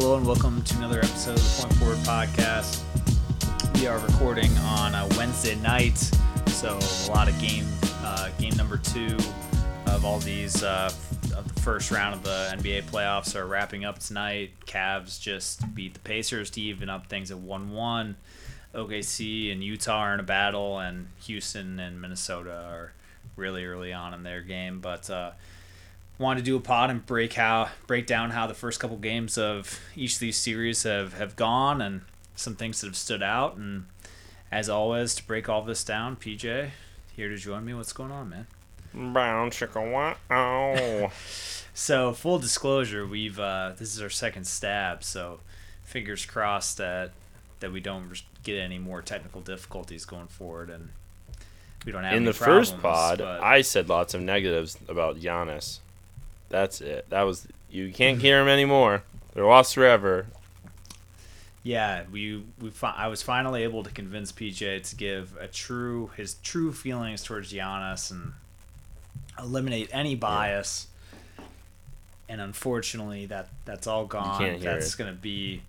Hello and welcome to another episode of the Point Forward Podcast. We are recording on a Wednesday night, so a lot of game, uh, game number two of all these uh, of the first round of the NBA playoffs are wrapping up tonight. Cavs just beat the Pacers to even up things at one-one. OKC and Utah are in a battle, and Houston and Minnesota are really early on in their game, but. Uh, wanted to do a pod and break how break down how the first couple games of each of these series have have gone and some things that have stood out and as always to break all this down pj here to join me what's going on man Brown chicken wow. so full disclosure we've uh, this is our second stab so fingers crossed that that we don't get any more technical difficulties going forward and we don't have In the first pod, but- I said lots of negatives about Giannis. That's it. That was you can't hear him anymore. They're lost forever. Yeah, we we fi- I was finally able to convince PJ to give a true his true feelings towards Giannis and eliminate any bias. And unfortunately, that that's all gone. That's going to be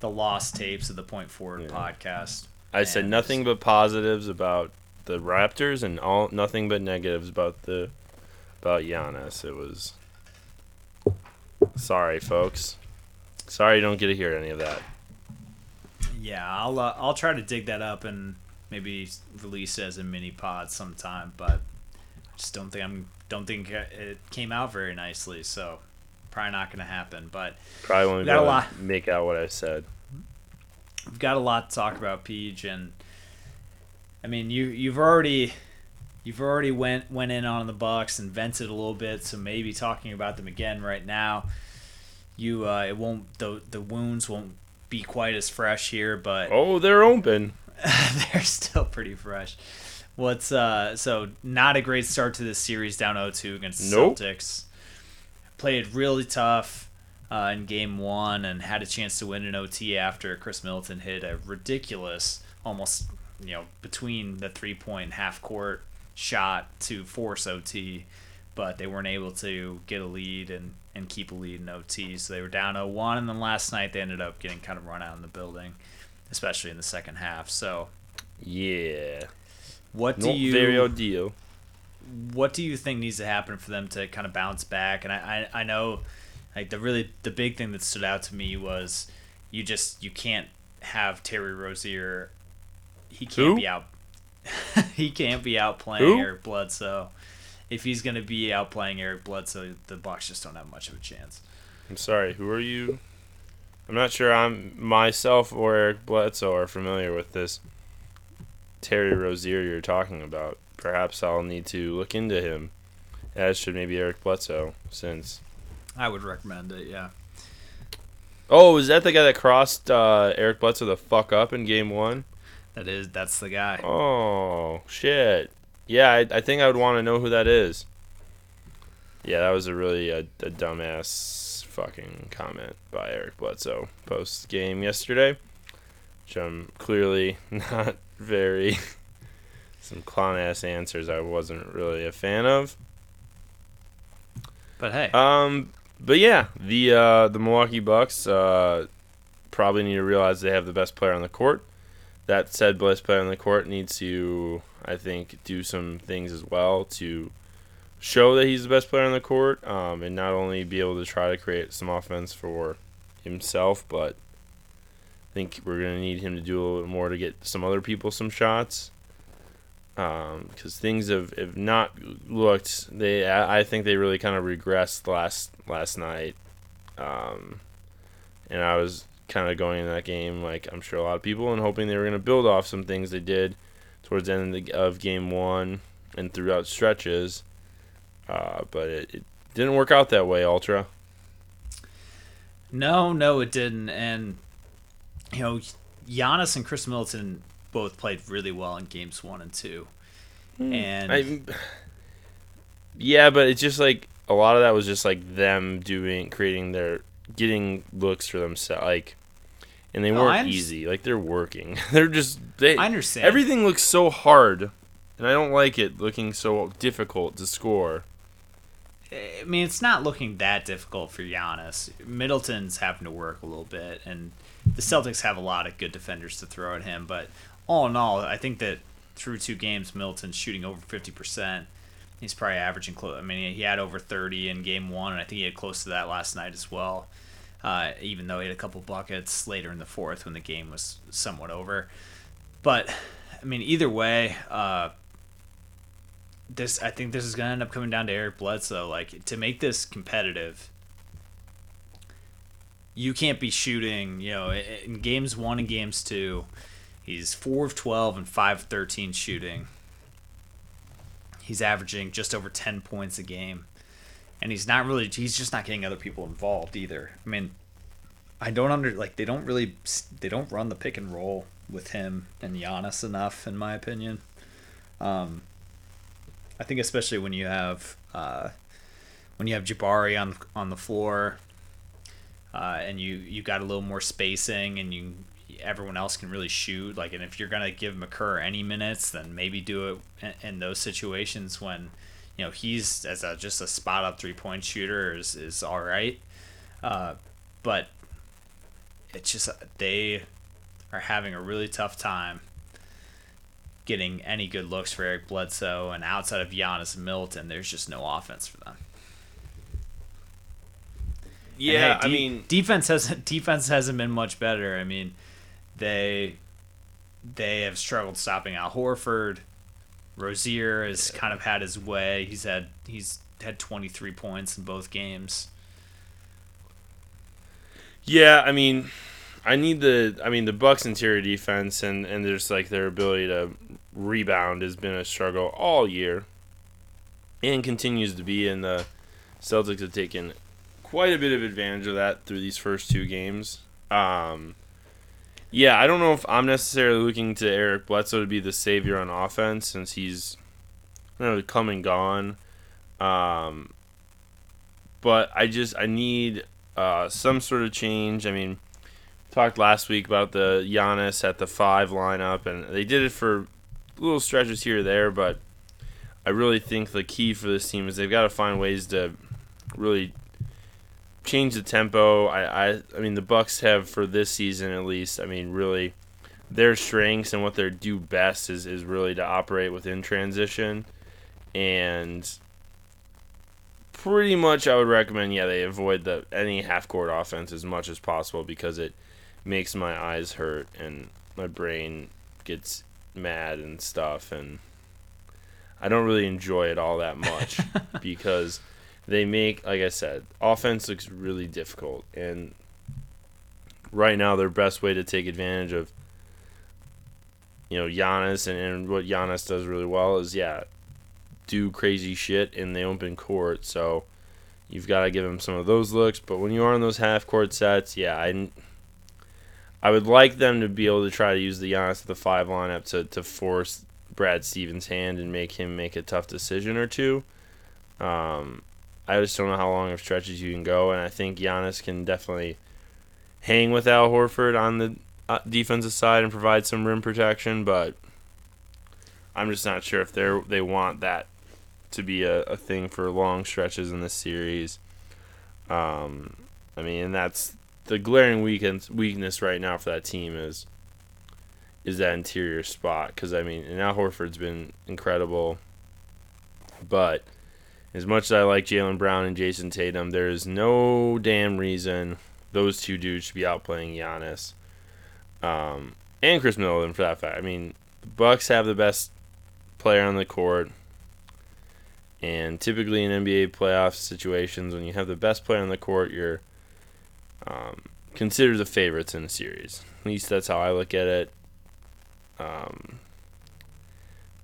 the lost tapes of the Point Forward Yeah. podcast. I said nothing but positives about the Raptors and all nothing but negatives about the about Giannis. It was sorry, folks. Sorry you don't get to hear any of that. Yeah, I'll uh, I'll try to dig that up and maybe release it as a mini pod sometime, but I just don't think I'm don't think it came out very nicely, so probably not going to happen. But Probably won't got a lot. make out what I said. we've got a lot to talk about, Peach, and I mean you you've already you've already went went in on the Bucks and vented a little bit, so maybe talking about them again right now, you uh, it won't the the wounds won't be quite as fresh here, but Oh, they're open. they're still pretty fresh. What's uh so not a great start to this series down 0-2 against the Nope. Celtics. Played really tough uh, in game one and had a chance to win an OT after Khris Middleton hit a ridiculous, almost you know between the three point half court shot to force OT, but they weren't able to get a lead and and keep a lead in OT. So they were down 0-1, and then last night they ended up getting kind of run out in the building, especially in the second half. So Yeah. what do Not you very ideal. what do you think needs to happen for them to kind of bounce back? And I, I, I know like the really the big thing that stood out to me was you just you can't have Terry Rozier he can't Who? be out he can't be outplaying Who? Eric Bledsoe. If he's gonna be outplaying Eric Bledsoe, the Bucks just don't have much of a chance. I'm sorry, who are you? I'm not sure I'm myself or Eric Bledsoe are familiar with this Terry Rozier you're talking about. Perhaps I'll need to look into him, as should maybe Eric Bledsoe, since. I would recommend it, yeah. Oh, is that the guy that crossed uh, Eric Bledsoe the fuck up in game one? That is that's the guy. Oh, shit. Yeah, I, I think I would want to know who that is. Yeah, that was a really a, a dumbass fucking comment by Eric Bledsoe post game yesterday, which I'm clearly not very. some clown ass answers I wasn't really a fan of. But hey, Um, but yeah, the uh, the Milwaukee Bucks uh, probably need to realize they have the best player on the court. That said, best player on the court needs to, I think, do some things as well to show that he's the best player on the court, um, and not only be able to try to create some offense for himself, but I think we're gonna need him to do a little bit more to get some other people some shots. Because things have, have not looked, they I I think they really kind of regressed last last night, um, and I was kind of going into that game like I'm sure a lot of people and hoping they were going to build off some things they did towards the end of, the, of game one and throughout stretches, uh, but it, it didn't work out that way. Ultra. No, no, it didn't. And you know, Giannis and Khris Middleton both played really well in games one and two. And I, yeah, but it's just like a lot of that was just like them doing, creating their, getting looks for themselves, like, and they weren't easy. Like they're working. they're just they. I understand. Everything looks so hard, and I don't like it looking so difficult to score. Eh, I mean, it's not looking that difficult for Giannis. Middleton's having to work a little bit, and the Celtics have a lot of good defenders to throw at him. But all in all, I think that through two games, Middleton's shooting over fifty percent. He's probably averaging close. I mean, he had over thirty in game one, and I think he had close to that last night as well. Uh, even though he had a couple buckets later in the fourth when the game was somewhat over. But I mean, either way, uh, this I think this is gonna end up coming down to Eric Bledsoe. Like to make this competitive, you can't be shooting. You know, in games one and games two, he's four of twelve and five of thirteen shooting. He's averaging just over ten points a game, and he's not really. He's just not getting other people involved either. I mean, I don't under like they don't really they don't run the pick and roll with him and Giannis enough, in my opinion. Um, I think especially when you have uh, when you have Jabari on on the floor, uh, and you you got a little more spacing, and you everyone else can really shoot. Like, and if you're gonna give Maker any minutes, then maybe do it in, in those situations when you know he's as a just a spot up three point shooter is is all right. Uh, but it's just they are having a really tough time getting any good looks for Eric Bledsoe, and outside of Giannis and Middleton, there's just no offense for them. Yeah, hey, I mean, defense hasn't defense hasn't been much better. I mean, they they have struggled stopping Al Horford. Rozier has kind of had his way. He's had he's had 23 points in both games. Yeah, I mean, I need the I mean the Bucks interior defense and and there's like their ability to rebound has been a struggle all year and continues to be and the Celtics have taken quite a bit of advantage of that through these first two games. Um yeah, I don't know if I'm necessarily looking to Eric Bledsoe to be the savior on offense since he's you know, come and gone. Um but I just I need uh, some sort of change. I mean, talked last week about the Giannis at the five lineup, and they did it for little stretches here or there. But I really think the key for this team is they've got to find ways to really change the tempo. I, I, I mean, the Bucks have for this season at least. I mean, really, their strengths and what they do best is is really to operate within transition, and pretty much I would recommend yeah they avoid the any half court offense as much as possible because it makes my eyes hurt and my brain gets mad and stuff and I don't really enjoy it all that much because they make like I said offense looks really difficult and right now their best way to take advantage of you know Giannis and, and what Giannis does really well is yeah do crazy shit in the open court. So you've got to give him some of those looks. But when you are in those half court sets, yeah, I, I would like them to be able to try to use the Giannis at the five lineup to, to force Brad Stevens' hand and make him make a tough decision or two. Um, I just don't know how long of stretches you can go, and I think Giannis can definitely hang with Al Horford on the uh, defensive side and provide some rim protection, but I'm just not sure if they they want that to be a, a thing for long stretches in this series. Um, I mean, and that's the glaring weakness weakness right now for that team is is that interior spot because I mean, and Al Horford's been incredible, but as much as I like Jaylen Brown and Jayson Tatum, there is no damn reason those two dudes should be outplaying Giannis, um, and Khris Middleton for that fact. I mean, the Bucks have the best player on the court. And typically in NBA playoff situations, when you have the best player on the court, you're um, considered the favorites in a series. At least that's how I look at it. Um,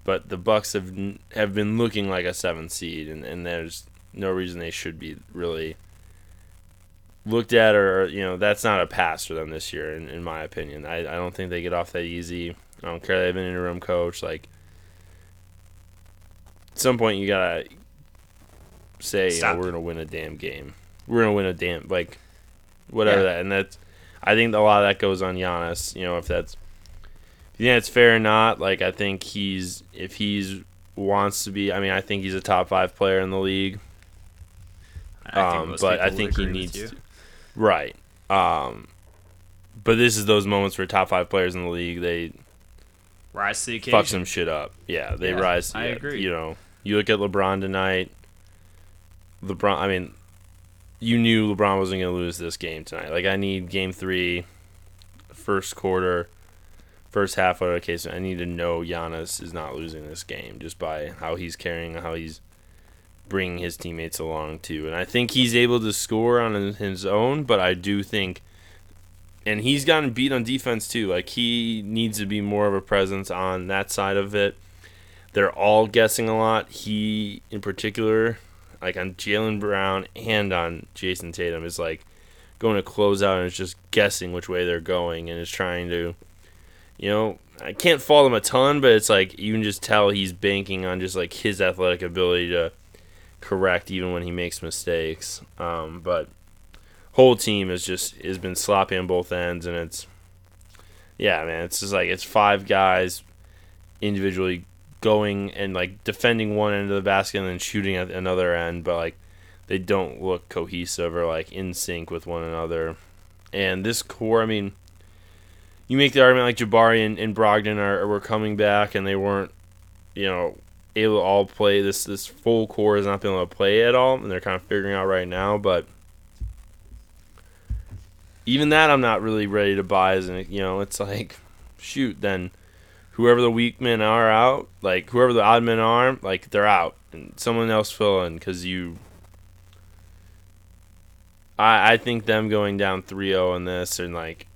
but the Bucks have have been looking like a seventh seed, and, and there's no reason they should be really looked at, or you know that's not a pass for them this year, in, in my opinion. I, I don't think they get off that easy. I don't care they have an interim coach. Like at some point you gotta say, you know, we're gonna win a damn game. We're gonna win a damn like whatever yeah. that and that's I think a lot of that goes on Giannis. You know, if that's you think it's fair or not, like I think he's if he's wants to be I mean, I think he's a top five player in the league. I think Um, most but I think he needs to. Right. Um, but this is those moments where top five players in the league they rise to the occasion. fuck some shit up. Yeah, they Yeah, rise. I yeah, agree. You know, you look at LeBron tonight. LeBron. I mean, you knew LeBron wasn't going to lose this game tonight. Like I need Game Three, first quarter, first half of the case. I need to know Giannis is not losing this game just by how he's carrying, how he's bringing his teammates along too. And I think he's able to score on his own, but I do think. And he's gotten beat on defense too. Like he needs to be more of a presence on that side of it. They're all guessing a lot. He, in particular, like on Jaylen Brown and on Jayson Tatum, is like going to close out and is just guessing which way they're going and is trying to, you know, I can't fault him a ton, but it's like you can just tell he's banking on just like his athletic ability to correct even when he makes mistakes. Um, but whole team is just has been sloppy on both ends, and it's yeah, man, it's just like it's five guys individually going and like defending one end of the basket and then shooting at another end, but like they don't look cohesive or like in sync with one another. And this core, I mean, you make the argument like Jabari and, and Brogdon are were coming back and they weren't, you know, able to all play. This this full core has not been able to play at all, and they're kind of figuring out right now. But even that, I'm not really ready to buy. As you know, it's like, shoot, then whoever the weak men are out, like whoever the odd men are, like they're out, and someone else fill in because you. I I think them going down 3-0 in this and like,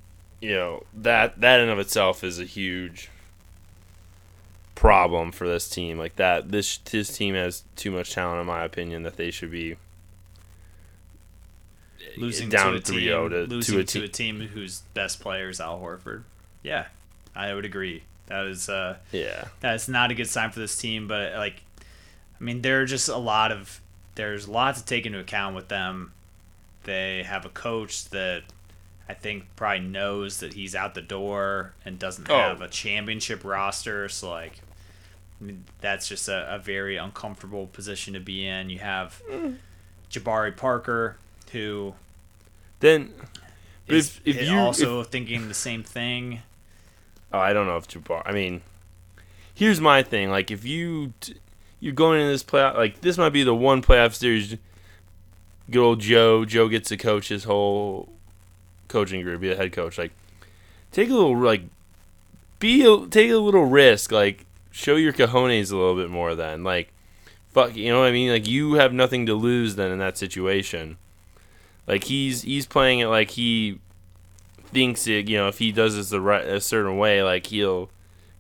you know that that in of itself is a huge problem for this team. Like that, this this team has too much talent, in my opinion, that they should be losing down to a 3-0 team, to- to losing a to team. a team whose best player is Al Horford. Yeah, I would agree. That is uh, Yeah, that's not a good sign for this team. But like, I mean, there are just a lot of there's a lot to take into account with them. They have a coach that I think probably knows that he's out the door and doesn't Oh. have a championship roster. So like, I mean, that's just a, a very uncomfortable position to be in. You have Jabari Parker who then. Is if, if you also thinking the same thing. Oh, I don't know if Jabbar. I mean, here's my thing. Like, if you you're going into this playoff, like this might be the one playoff series. Good old Joe. Joe gets to coach his whole coaching group, be a head coach. Like, take a little like, be a, take a little risk. Like, show your cojones a little bit more. Then, like, fuck, you know what I mean? Like, you have nothing to lose then in that situation. Like he's he's playing it like he thinks it. You know, if he does this the right a certain way, like he'll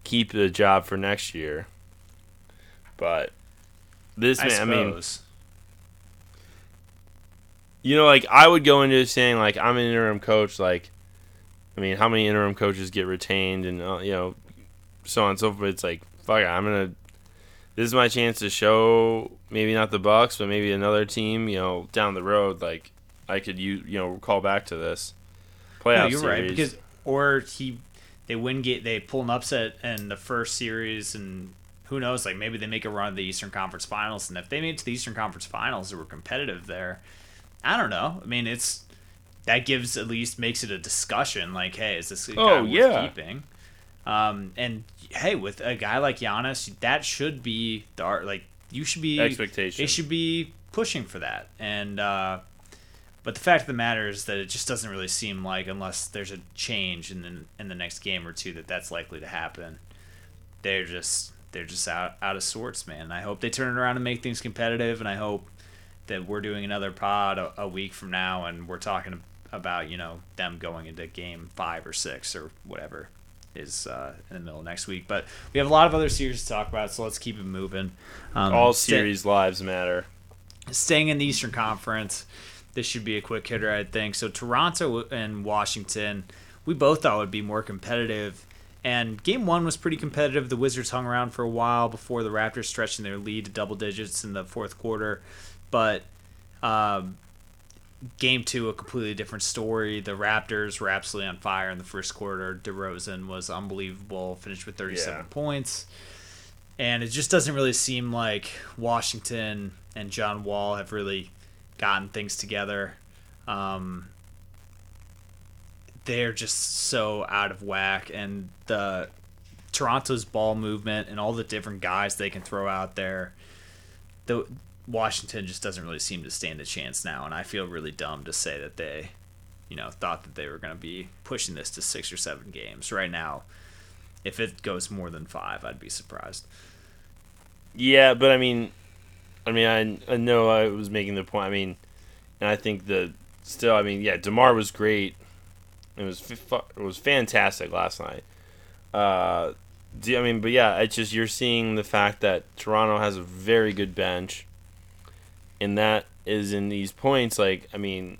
keep the job for next year. But this I man, I mean, suppose. You know, like I would go into saying like I'm an interim coach. Like, I mean, how many interim coaches get retained and uh, you know, so on and so forth. It's like fuck, it, I'm gonna. This is my chance to show maybe not the Bucks, but maybe another team. You know, down the road, like I could you you know call back to this playoff No, you're series. right because or he they win get they pull an upset in the first series and who knows like maybe they make a run of the Eastern Conference Finals and if they made it to the Eastern Conference Finals they were competitive there I don't know I mean it's that gives at least makes it a discussion like hey is this a guy Oh, worth yeah. keeping um and hey with a guy like Giannis that should be the art like you should be Expectation. they should be pushing for that and uh but the fact of the matter is that it just doesn't really seem like, unless there's a change in the in the next game or two, that that's likely to happen. They're just they're just out out of sorts, man. I hope they turn it around and make things competitive, and I hope that we're doing another pod a, a week from now, and we're talking about you know them going into game five or six or whatever is uh, in the middle of next week. But we have a lot of other series to talk about, so let's keep it moving. Um, All stay- series lives matter. staying in the Eastern Conference, this should be a quick hitter, I think. So Toronto and Washington, we both thought would be more competitive. And game one was pretty competitive. The Wizards hung around for a while before the Raptors stretching their lead to double digits in the fourth quarter. But um, game two, a completely different story. The Raptors were absolutely on fire in the first quarter. DeRozan was unbelievable, finished with 37 Yeah. points. And it just doesn't really seem like Washington and John Wall have really gotten things together. Um, they're just so out of whack, and the Toronto's ball movement and all the different guys they can throw out there. The Washington just doesn't really seem to stand a chance now, and I feel really dumb to say that they, you know, thought that they were going to be pushing this to six or seven games. Right now, if it goes more than five, I'd be surprised. Yeah, but I mean, I mean, I, I know I was making the point. I mean, and I think the still, I mean, yeah, DeMar was great. It was it was fantastic last night. Uh, I mean, but yeah, it's just you're seeing the fact that Toronto has a very good bench, and that is in these points. Like, I mean,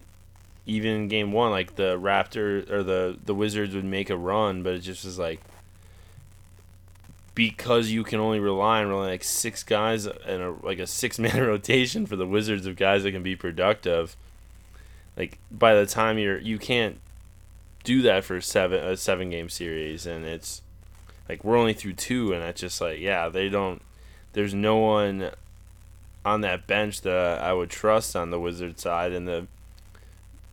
even in game one, like the Raptor or the the Wizards would make a run, but it just was like because you can only rely on really like six guys and a, like a six man rotation for the Wizards of guys that can be productive. Like by the time you're you can't do that for seven a seven game series, and it's like we're only through two, and it's just like yeah they don't. There's no one on that bench that I would trust on the Wizard side, and the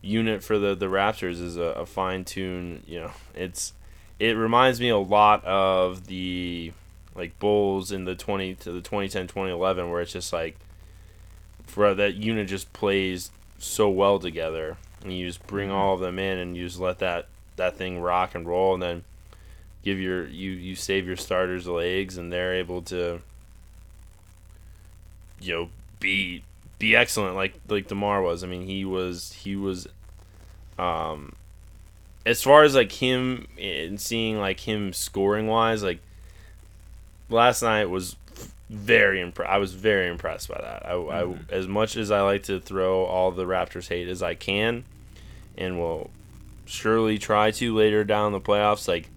unit for the the Raptors is a, a fine tune. You know, it's it reminds me a lot of the like Bulls in the 20 to the 2010 2011 where it's just like for that unit just plays so well together and you just bring mm-hmm. all of them in and you just let that that thing rock and roll and then give your you you save your starters legs and they're able to you know be be excellent like like DeMar was. I mean, he was he was um as far as like him and seeing like him scoring wise, like last night was very impressed. I was very impressed by that. I, mm-hmm. I, as much as I like to throw all the Raptors hate as I can, and will surely try to later down the playoffs. Like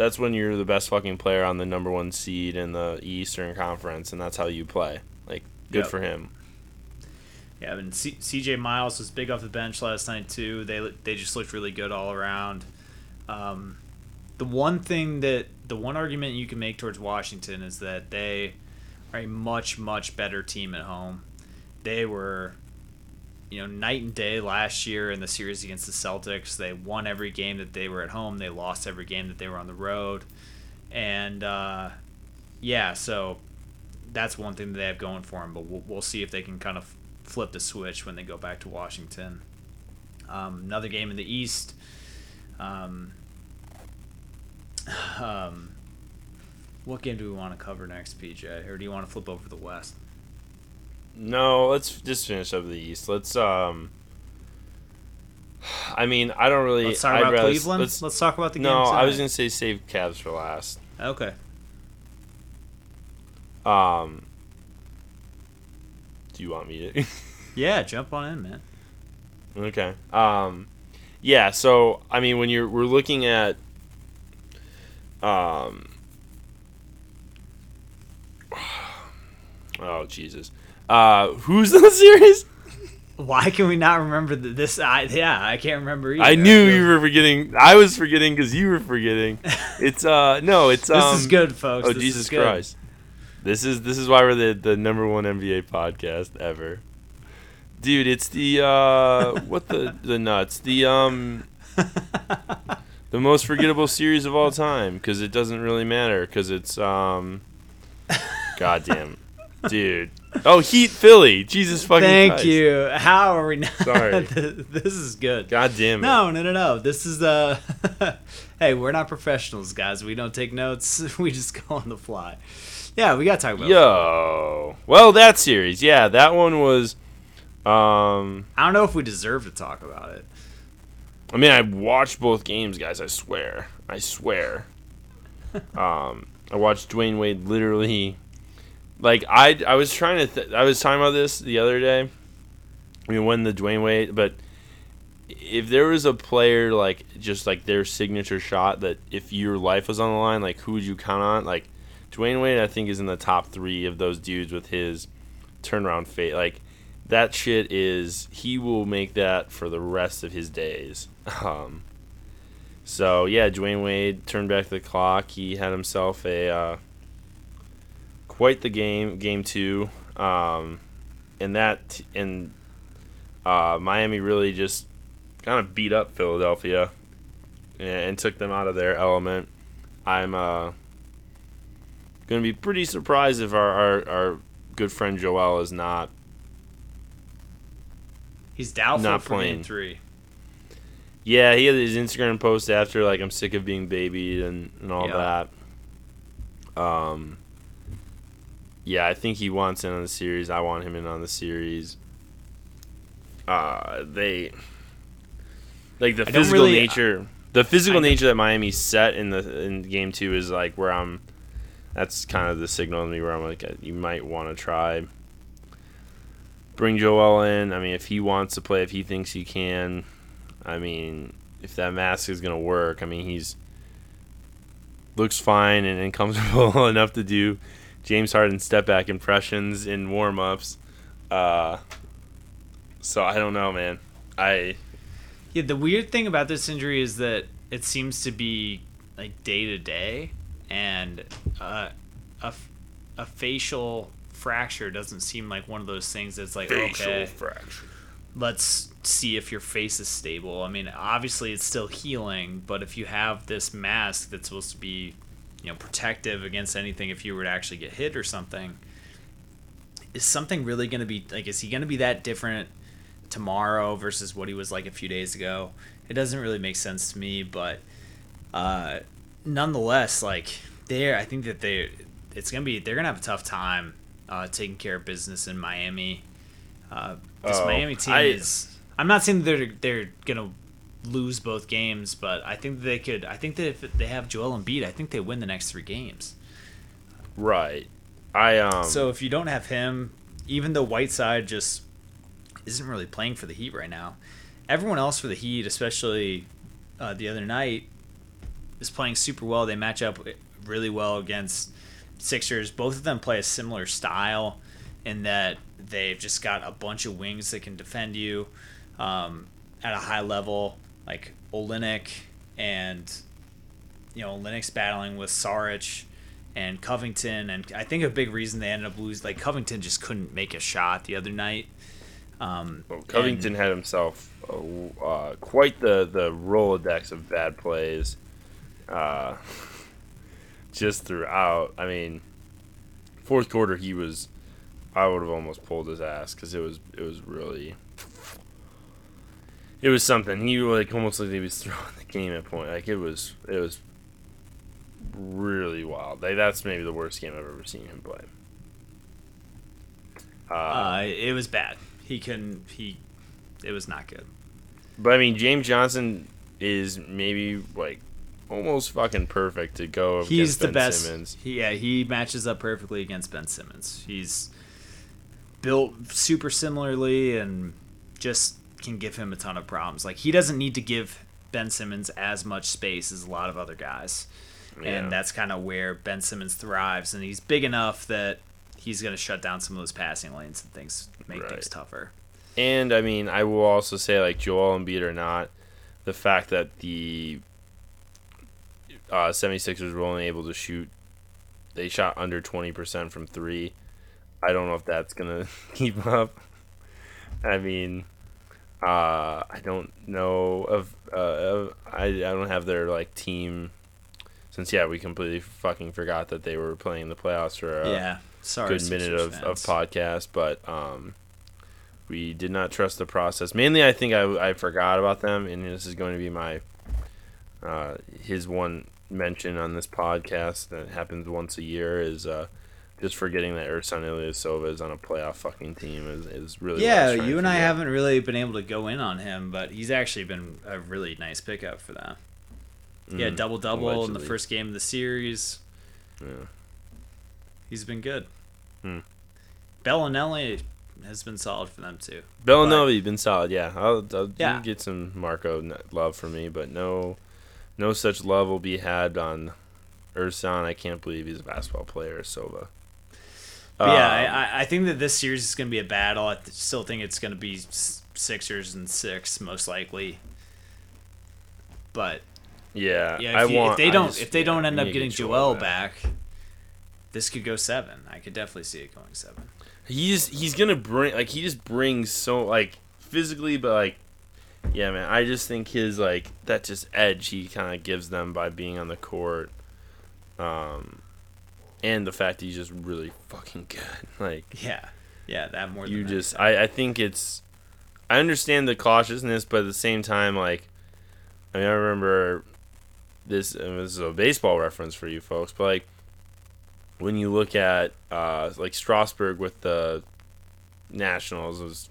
that's when you're the best fucking player on the number one seed in the Eastern Conference, and that's how you play. Like good yep. for him. Yeah, I mean, C- C.J. Miles was big off the bench last night too. They they just looked really good all around. Um, the one thing that the one argument you can make towards Washington is that they are a much much better team at home. They were, you know, night and day last year in the series against the Celtics. They won every game that they were at home. They lost every game that they were on the road, and uh, yeah, so that's one thing that they have going for them. But we'll, we'll see if they can kind of flip the switch when they go back to Washington. Um, another game in the East. Um, um, what game do we want to cover next, PJ? Or do you want to flip over the West? No, let's just finish up the East. Let's um. I mean, I don't really. Let's talk I'd about rather, Cleveland. Let's, let's, talk about the game. No. I was gonna say save Cavs for last. Okay. Um, do you want me to? yeah, jump on in, man. Okay. Um, yeah. So I mean, when you're we're looking at um. Oh Jesus! Uh, who's in the series? Why can we not remember this? I, yeah, I can't remember. Either. I knew you were forgetting. I was forgetting because you were forgetting. It's uh no, it's this um, is good, folks. Oh this Jesus Christ! This is this is why we're the the number one NBA podcast ever, dude. It's the uh what the the nuts the um the most forgettable series of all time because it doesn't really matter because it's um goddamn dude. Oh, Heat Philly. Jesus fucking Thank Christ. you. How are we not? Sorry. this is good. God damn it. No, no, no, no. This is uh Hey, we're not professionals, guys. We don't take notes. We just go on the fly. Yeah, we got to talk about. Yo, well, that series, yeah, that one was. Um, I don't know if we deserve to talk about it. I mean, I watched both games, guys. I swear, I swear. um, I watched Dwyane Wade literally. Like I, I was trying to. Th- I was talking about this the other day. Mean, when the Dwyane Wade, but if there was a player like just like their signature shot that if your life was on the line, like who would you count on? Like Dwyane Wade, I think, is in the top three of those dudes with his turnaround fade. Like that shit is he will make that for the rest of his days. Um, so yeah, Dwyane Wade turned back the clock. He had himself a uh, quite the game, game two. Um, and that and uh, Miami really just kind of beat up Philadelphia and, and took them out of their element. I'm uh, gonna be pretty surprised if our, our, our good friend Joel is not He's doubtful Not for playing. game three. Yeah, he had his Instagram post after like I'm sick of being babied and, and all Yeah. that. Um Yeah, I think he wants in on the series. I want him in on the series. Uh they like the I physical really- nature the physical I nature that Miami set in the in game 2 is like where I'm that's kind of the signal to me where I'm like uh, you might want to try bring Joel in. I mean, if he wants to play, if he thinks he can, I mean, if that mask is gonna work, I mean, he's looks fine and, and comfortable enough to do James Harden step back impressions in warm ups. Uh, so I don't know, man. I Yeah, the weird thing about this injury is that it seems to be like day to day, and uh, a a facial fracture doesn't seem like one of those things that's like okay, fracture. let's see if your face is stable. I mean, obviously it's still healing, but if you have this mask that's supposed to be, you know, protective against anything if you were to actually get hit or something, is something really going to be like is he going to be that different tomorrow versus what he was like a few days ago? It doesn't really make sense to me, but uh nonetheless, like there I think that they it's going to be they're going to have a tough time uh taking care of business in Miami. Uh, this Oh, Miami team I- is. I'm not saying that they're they're gonna lose both games, but I think they could. I think that if they have Joel Embiid, I think they win the next three games. Right. I um. so if you don't have him, even though Whiteside just isn't really playing for the Heat right now, everyone else for the Heat, especially uh, the other night, is playing super well. They match up really well against Sixers. Both of them play a similar style in that they've just got a bunch of wings that can defend you um, at a high level, like Olynyk and you know Linux battling with Saric and Covington, and I think a big reason they ended up losing, like Covington just couldn't make a shot the other night. Um, Well, Covington had himself uh, uh, quite the the rolodex of bad plays, uh, just throughout. I mean, fourth quarter he was, I would have almost pulled his ass because it was it was really, it was something. He like almost like he was throwing the game at point. Like it was it was really wild. Like that's maybe the worst game I've ever seen him play. uh, it was bad. He couldn't. He. It was not good. But I mean, James Johnson is maybe like almost fucking perfect to go. He's against the ben best. Simmons. He, yeah, he matches up perfectly against Ben Simmons. He's built super similarly and just can give him a ton of problems. Like he doesn't need to give Ben Simmons as much space as a lot of other guys. Yeah. And that's kind of where Ben Simmons thrives and he's big enough that he's going to shut down some of those passing lanes and things make Right. things tougher. And I mean, I will also say like Joel Embiid or not, the fact that the uh, 76ers were only able to shoot, they shot under 20% from three. I don't know if that's gonna keep up. I mean, uh, I don't know of, uh, of I I don't have their like team. Since yeah, we completely fucking forgot that they were playing the playoffs for a yeah. Sorry. good minute of, of podcast, but um, we did not trust the process. Mainly, I think I, I forgot about them, and this is going to be my uh, his one mention on this podcast that happens once a year is uh, just forgetting that Ersan Ilyasova is on a playoff fucking team is, is really Yeah, you and I forget. haven't really been able to go in on him, but he's actually been a really nice pickup for them. Yeah, Mhm. double double in the first game of the series. Yeah. He's been good. Hmm. Belinelli has been solid for them too. Belinelli been solid, yeah. I'll, I'll Yeah. get some Marco love from me, but no, no such love will be had on Ersan. I can't believe he's a basketball player, Sova. But yeah, Um, I, I- think that this series is going to be a battle. I still think it's going to be Sixers and six most likely. But yeah. yeah, if, I you- want. if they don't just- if they don't end up getting get Joel back, this could go seven. I could definitely see it going seven. He's he's gonna bring like he just brings so like physically, but like yeah, man. I just think his like that just edge he kind of gives them by being on the court, um, and the fact that he's just really fucking good. Like Yeah, yeah, that more. You just I I think it's I understand the cautiousness, but at the same time, like I mean, I remember this. And this is a baseball reference for you folks, but like when you look at uh, like Strasburg with the Nationals it was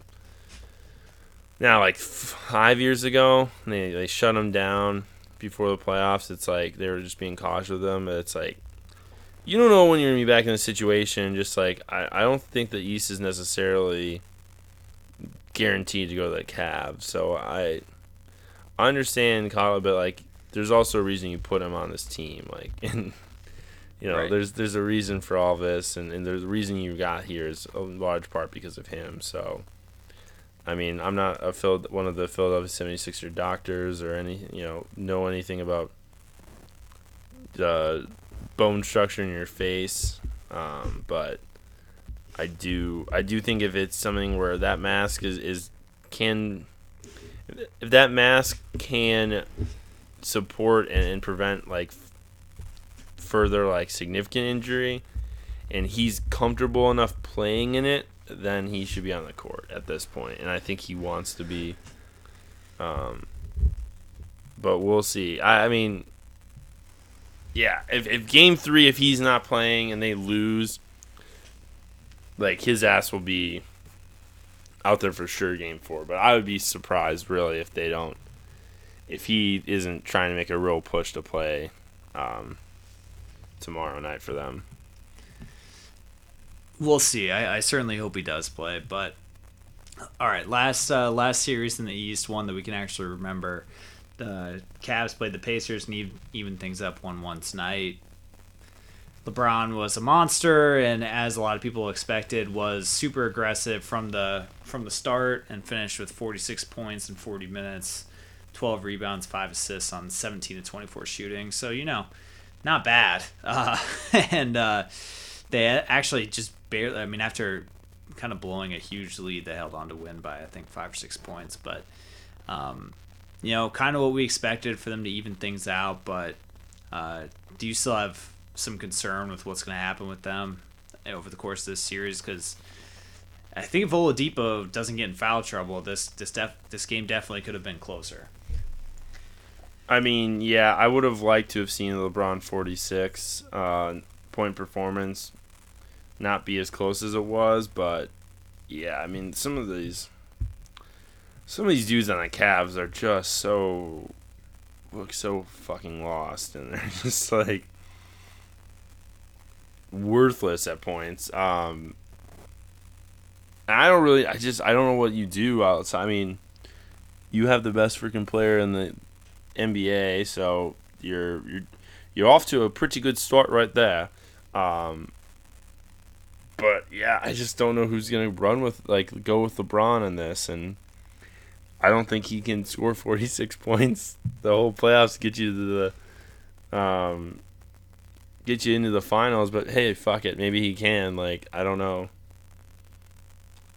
now like five years ago. They they shut him down before the playoffs. It's like they were just being cautious with them. It's like you don't know when you're gonna be back in a situation. Just like I, I don't think the East is necessarily guaranteed to go to the Cavs. So I I understand Kyle, but like there's also a reason you put him on this team. Like and you know, Right. there's there's a reason for all this and, and there's a reason you got here is a large part because of him. So I mean, I'm not a Phil, one of the Philadelphia 76er doctors or any, you know, know anything about the bone structure in your face. Um, but I do, I do think if it's something where that mask is, is can, if that mask can support and, and prevent like further like significant injury, and he's comfortable enough playing in it, then he should be on the court at this point, and I think he wants to be. Um, but we'll see. I, I mean, yeah, if, if game three, if he's not playing and they lose, like his ass will be out there for sure. Game four, but I would be surprised really if they don't, if he isn't trying to make a real push to play, um, tomorrow night for them. We'll see. I, I certainly hope he does play. But all right, last uh, last series in the East, one that we can actually remember. The Cavs played the Pacers and even, even things up one one tonight. LeBron was a monster, and as a lot of people expected, was super aggressive from the from the start and finished with 46 points in 40 minutes, 12 rebounds, five assists on 17 to 24 shooting. So you know, not bad. Uh, and uh, they actually just barely. I mean, after kind of blowing a huge lead, they held on to win by I think five or six points. But um, you know, kind of what we expected for them to even things out. But uh, do you still have some concern with what's going to happen with them over the course of this series? Because I think if Oladipo doesn't get in foul trouble, this this def- this game definitely could have been closer. I mean, yeah, I would have liked to have seen LeBron 46 uh, point performance not be as close as it was, but yeah, I mean, some of these some of these dudes on the Cavs are just so look so fucking lost and they're just like worthless at points. Um I don't really I just I don't know what you do outside. I mean, you have the best freaking player in the NBA, so you're you're you're off to a pretty good start right there. Um, but yeah, I just don't know who's gonna run with like go with LeBron in this, and I don't think he can score 46 points the whole playoffs to get you to the um get you into the finals. But hey, fuck it, maybe he can. Like I don't know.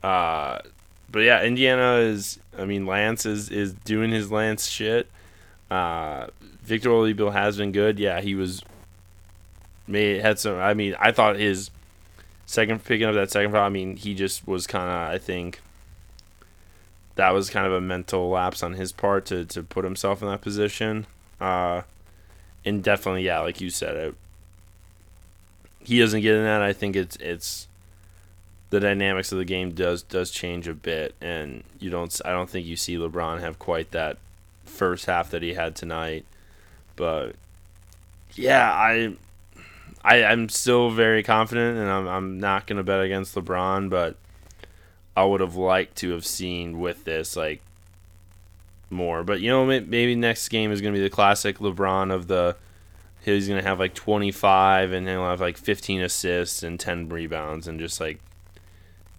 Uh, but yeah, Indiana is. I mean, Lance is is doing his Lance shit. Uh, Victor Oladipo has been good. Yeah, he was. Made had some. I mean, I thought his second picking up that second foul. I mean, he just was kind of. I think. That was kind of a mental lapse on his part to to put himself in that position. Uh, and definitely, yeah, like you said, it. He doesn't get in that. I think it's it's the dynamics of the game does does change a bit, and you don't. I don't think you see LeBron have quite that first half that he had tonight. But yeah, I, I I'm still very confident, and I'm I'm not gonna bet against LeBron, but I would have liked to have seen with this like more. But you know, maybe next game is gonna be the classic LeBron of the. He's gonna have like 25, and he'll have like 15 assists and 10 rebounds, and just like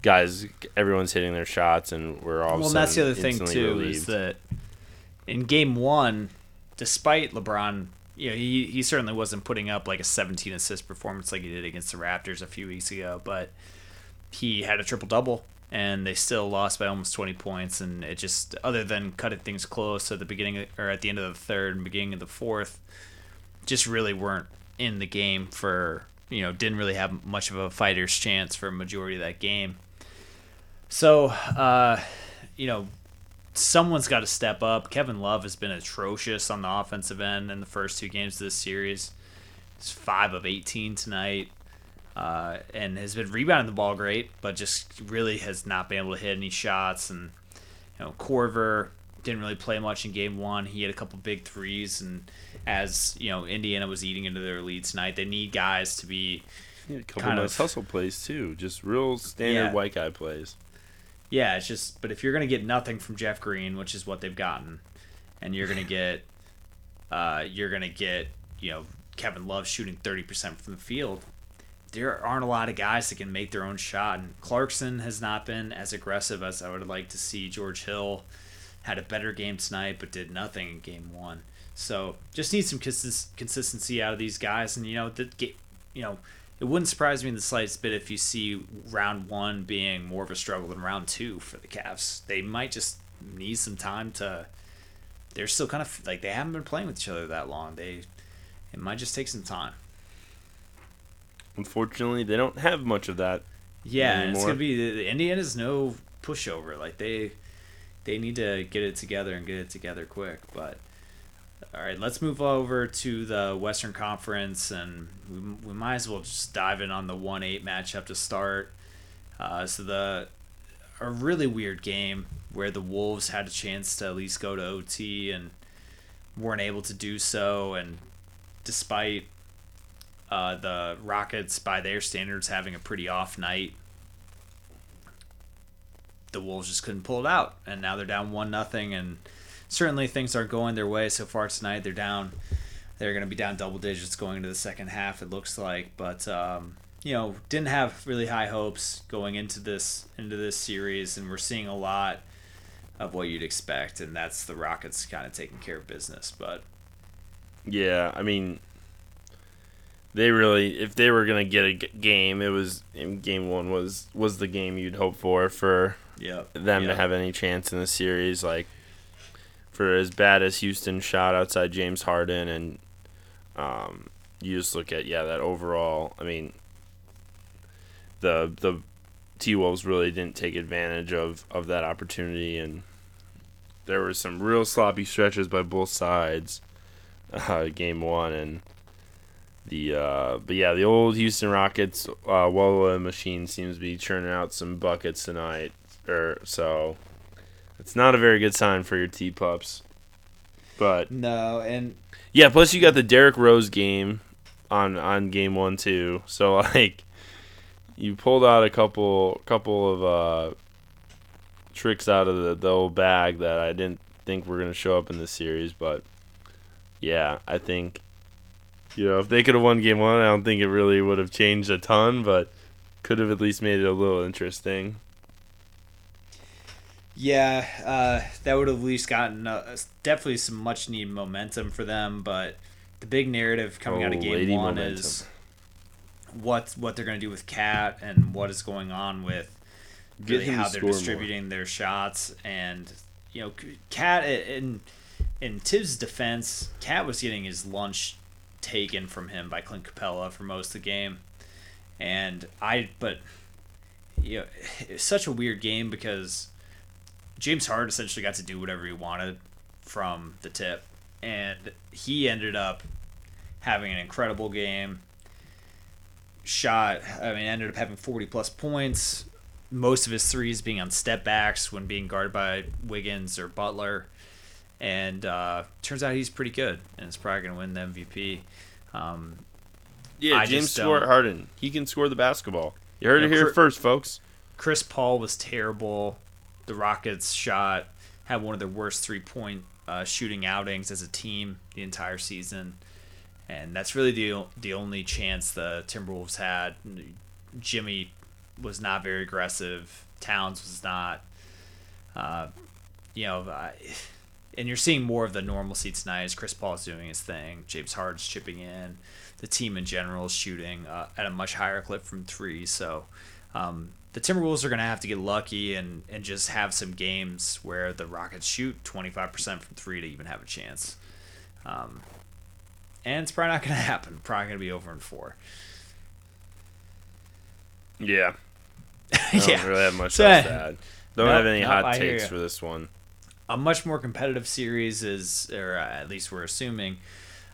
guys, everyone's hitting their shots, and we're all. well, that's the other thing too relieved. is that in game one, despite LeBron you know, he, he certainly wasn't putting up like a 17 assist performance like he did against the Raptors a few weeks ago, but he had a triple double and they still lost by almost 20 points. And it just, other than cutting things close at the beginning or at the end of the third and beginning of the fourth, just really weren't in the game for, you know, didn't really have much of a fighter's chance for a majority of that game. So, uh, you know, someone's got to step up. Kevin Love has been atrocious on the offensive end in the first two games of this series. He's five of 18 tonight, uh, and has been rebounding the ball great, but just really has not been able to hit any shots. And you know, Korver didn't really play much in game one. He had a couple big threes, and as you know, Indiana was eating into their lead tonight. They need guys to be Yeah, a couple kind nice of- hustle plays too. Just real standard Yeah. white guy plays. Yeah, it's just, but if you're going to get nothing from Jeff Green, which is what they've gotten, and you're going to get, uh, you're going to get, you know, Kevin Love shooting 30% from the field, there aren't a lot of guys that can make their own shot. And Clarkson has not been as aggressive as I would like to see. George Hill had a better game tonight, but did nothing in game one. So just need some consist- consistency out of these guys. And, you know, the, you know, it wouldn't surprise me in the slightest bit if you see round one being more of a struggle than round two for the Cavs. They might just need some time to. They're still kind of like they haven't been playing with each other that long. They it might just take some time. Unfortunately, they don't have much of that. Yeah, and it's gonna be the, the Indiana's no pushover. Like they they need to get it together and get it together quick. But all right, let's move over to the Western Conference, and we, we might as well just dive in on the one eight matchup to start. Uh, so the a really weird game where the Wolves had a chance to at least go to OT and weren't able to do so, and despite uh, the Rockets, by their standards, having a pretty off night. The Wolves just couldn't pull it out, and now they're down one nothing. And certainly things aren't going their way so far tonight. They're down. They're going to be down double digits going into the second half. It looks like, but um, you know, didn't have really high hopes going into this into this series, and we're seeing a lot of what you'd expect, and that's the Rockets kind of taking care of business. But Yeah, I mean, they really, if they were gonna get a g- game, it was in game one was was the game you'd hope for for yeah, them to have any chance in the series. Like for as bad as Houston shot outside James Harden, and um, you just look at yeah that overall. I mean, the the T Wolves really didn't take advantage of of that opportunity, and there were some real sloppy stretches by both sides. Uh, game one and. The uh, but yeah, the old Houston Rockets uh, well machine seems to be churning out some buckets tonight or so it's not a very good sign for your T pups. But no, and yeah, plus you got the Derrick Rose game on on game one too. So like you pulled out a couple couple of uh tricks out of the, the old bag that I didn't think were gonna show up in the series, but yeah, I think you know, if they could have won game one, I don't think it really would have changed a ton, but could have at least made it a little interesting. Yeah, uh, that would have at least gotten uh, definitely some much needed momentum for them. But the big narrative coming out of Oh, game one momentum. is what what they're going to do with KAT and what is going on with really how they're score more. distributing their shots. And you know, KAT in in Tibbs' defense, KAT was getting his lunch taken from him by Clint Capela for most of the game, and I but you know, it's such a weird game because James Harden essentially got to do whatever he wanted from the tip, and he ended up having an incredible game. Shot, I mean, ended up having 40 plus points. Most of his threes being on step backs when being guarded by Wiggins or Butler. And uh, turns out he's pretty good and is probably going to win the MVP. Um, Yeah, I James Stewart Harden. He can score the basketball. You heard Yeah, it here Cr- first, folks. Chris Paul was terrible. The Rockets shot had one of their worst three point uh, shooting outings as a team the entire season, and that's really the the only chance the Timberwolves had. Jimmy was not very aggressive. Towns was not. Uh, you know, I, and you're seeing more of the normalcy tonight as Chris Paul's doing his thing, James Harden's chipping in, the team in general is shooting uh, at a much higher clip from three. So um, the Timberwolves are going to have to get lucky and, and just have some games where the Rockets shoot 25% from three to even have a chance. Um, and it's probably not going to happen. Probably going to be over in four. Yeah. I don't yeah. really have much So- else to add. Don't Nope, have any nope, hot takes for this one. A much more competitive series is, or uh, at least we're assuming,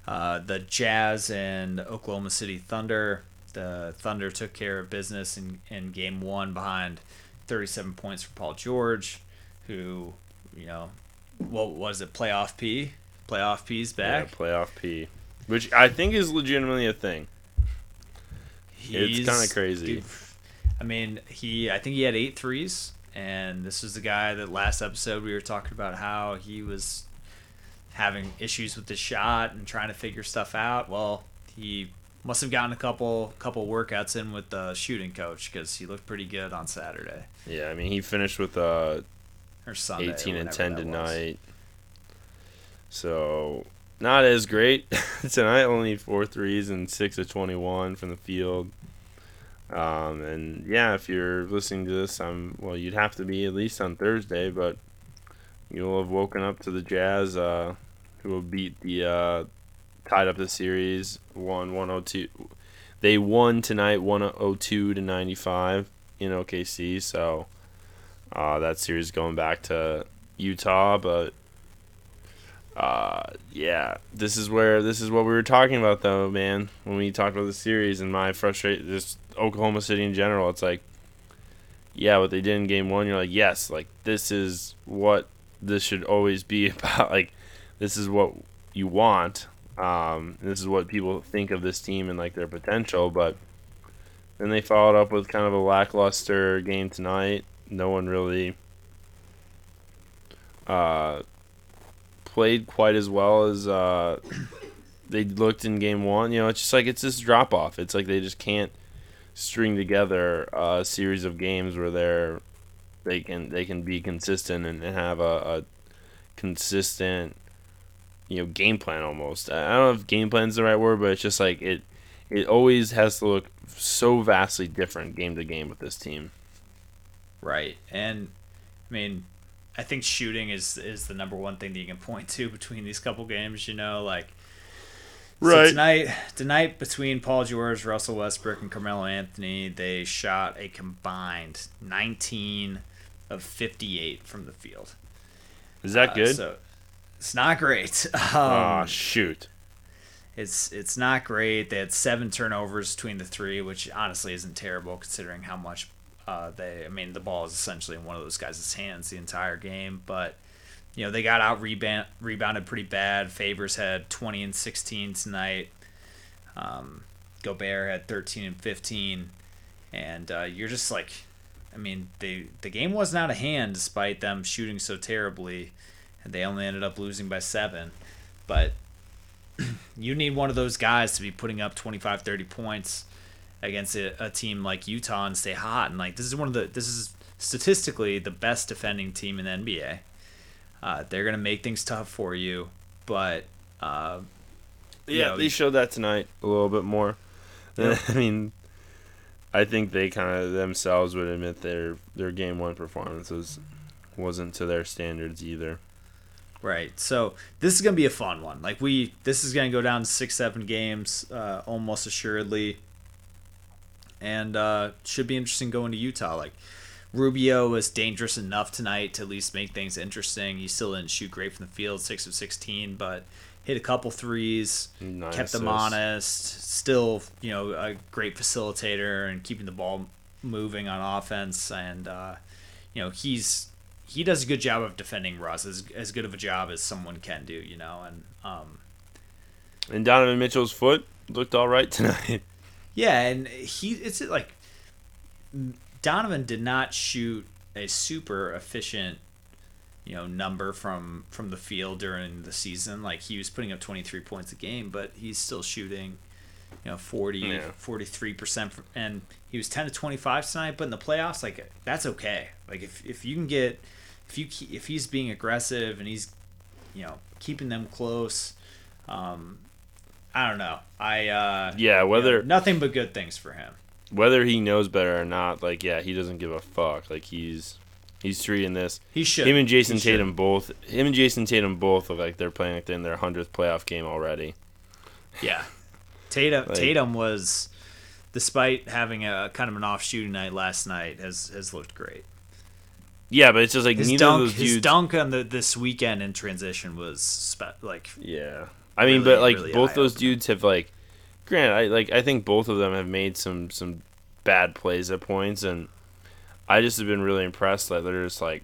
uh, the Jazz and Oklahoma City Thunder. The Thunder took care of business in, in game one behind 37 points for Paul George, who, you know, what was it, playoff P? Playoff P's back. Yeah, playoff P, which I think is legitimately a thing. It's kinda crazy. dude, I mean, he. I think he had eight threes, and this was the guy that last episode we were talking about how he was having issues with the shot and trying to figure stuff out. Well, he must have gotten a couple couple workouts in with the shooting coach because he looked pretty good on Saturday Yeah, I mean he finished with uh, or Sunday. 18 or and 10 tonight. So not as great tonight. Only four threes and six of 21 from the field. Um, and yeah, if you're listening to this, I'm well. You'd have to be at least on Thursday, but you'll have woken up to the Jazz, uh, who will beat the uh, tied up the series won 102. They won tonight 102 to 95 in OKC. So uh, that series going back to Utah, but uh, yeah, this is where this is what we were talking about though, man. When we talked about the series and my frustration, just Oklahoma City in general, it's like, yeah, what they did in Game One, you're like, yes, like this is what this should always be about. Like, this is what you want. Um, this is what people think of this team and like their potential, but then they followed up with kind of a lackluster game tonight. No one really uh, played quite as well as uh, they looked in game one. You know, it's just like it's this drop off. It's like they just can't string together a series of games where they're they can they can be consistent and, have a, a consistent you know game plan almost. I don't know if game plan is the right word, but it's just like it it always has to look so vastly different game to game with this team. Right, and I mean, I think shooting is is the number one thing that you can point to between these couple games. You know, like So tonight, tonight between Paul George, Russell Westbrook, and Carmelo Anthony, they shot a combined 19 of 58 from the field. Is that Uh, good? so it's not great. oh Um, shoot. it's it's not great. They had seven turnovers between the three, which honestly isn't terrible considering how much uh, they. I mean, the ball is essentially in one of those guys' hands the entire game, but you know they got out rebound, rebounded pretty bad. Favors had 20 and 16 tonight. Um, Gobert had 13 and 15, and uh, you're just like, I mean, they the game wasn't out of hand despite them shooting so terribly, and they only ended up losing by seven, but you need one of those guys to be putting up 25 30 points against a, a team like utah and stay hot. And like this is one of the this is statistically the best defending team in the nba uh, they're gonna make things tough for you but uh, you Yeah, know, they showed that tonight a little bit more. I mean, I think they kind of themselves would admit their their game one performance was wasn't to their standards either. Right. So this is gonna be a fun one. Like we, this is gonna go down to six, seven games, uh, almost assuredly, and uh, should be interesting going to Utah. Like Rubio was dangerous enough tonight to at least make things interesting. He still didn't shoot great from the field, six of sixteen, but hit a couple threes, Nine kept them honest. Still, you know, a great facilitator and keeping the ball moving on offense. And uh, you know, he's he does a good job of defending Russ, as as good of a job as someone can do. You know, and um, And Donovan Mitchell's foot looked all right tonight. yeah, and he it's like Donovan did not shoot a super efficient you know number from from the field during the season like he was putting up 23 points a game but he's still shooting you know 40 Yeah. 43% from, and he was 10 to 25 tonight but in the playoffs like that's okay like if, if you can get if you if he's being aggressive and he's you know keeping them close. Um, I don't know. I uh, Yeah, you whether know, nothing but good things for him. Whether he knows better or not, like yeah, he doesn't give a fuck. Like he's he's treating this. He should. Him and Jayson He should. Tatum both. Him and Jayson Tatum both look like they're playing like they're in their hundredth playoff game already. Yeah. Tatum Like- Tatum was despite having a kind of an off shooting night last night has has looked great. Yeah, but it's just like His neither of dunk those his dunk on the this weekend in transition was spe- like Yeah, I mean, Really, but like really both those dudes have like, granted, I like I think both of them have made some some bad plays at points, and I just have been really impressed that they're just like,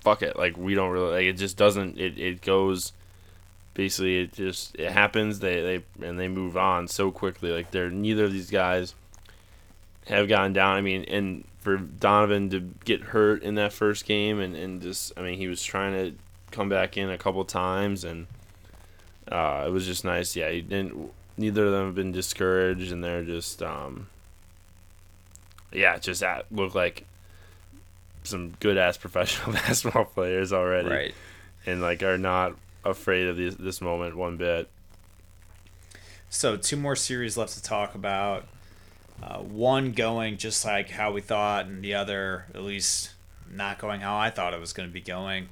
fuck it, like we don't really like it. Just doesn't it it goes. Basically, it just it happens. They they and they move on so quickly. Like they're neither of these guys have gone down. I mean, and for Donovan to get hurt in that first game, and and just I mean he was trying to come back in a couple times, and uh, it was just nice. Yeah, he didn't. Neither of them have been discouraged, and they're just, um, yeah, just at, look like some good ass professional basketball players already, and like are not afraid of this this moment one bit. So two more series left to talk about. Uh, one going just like how we thought, and the other at least not going how I thought it was going to be going.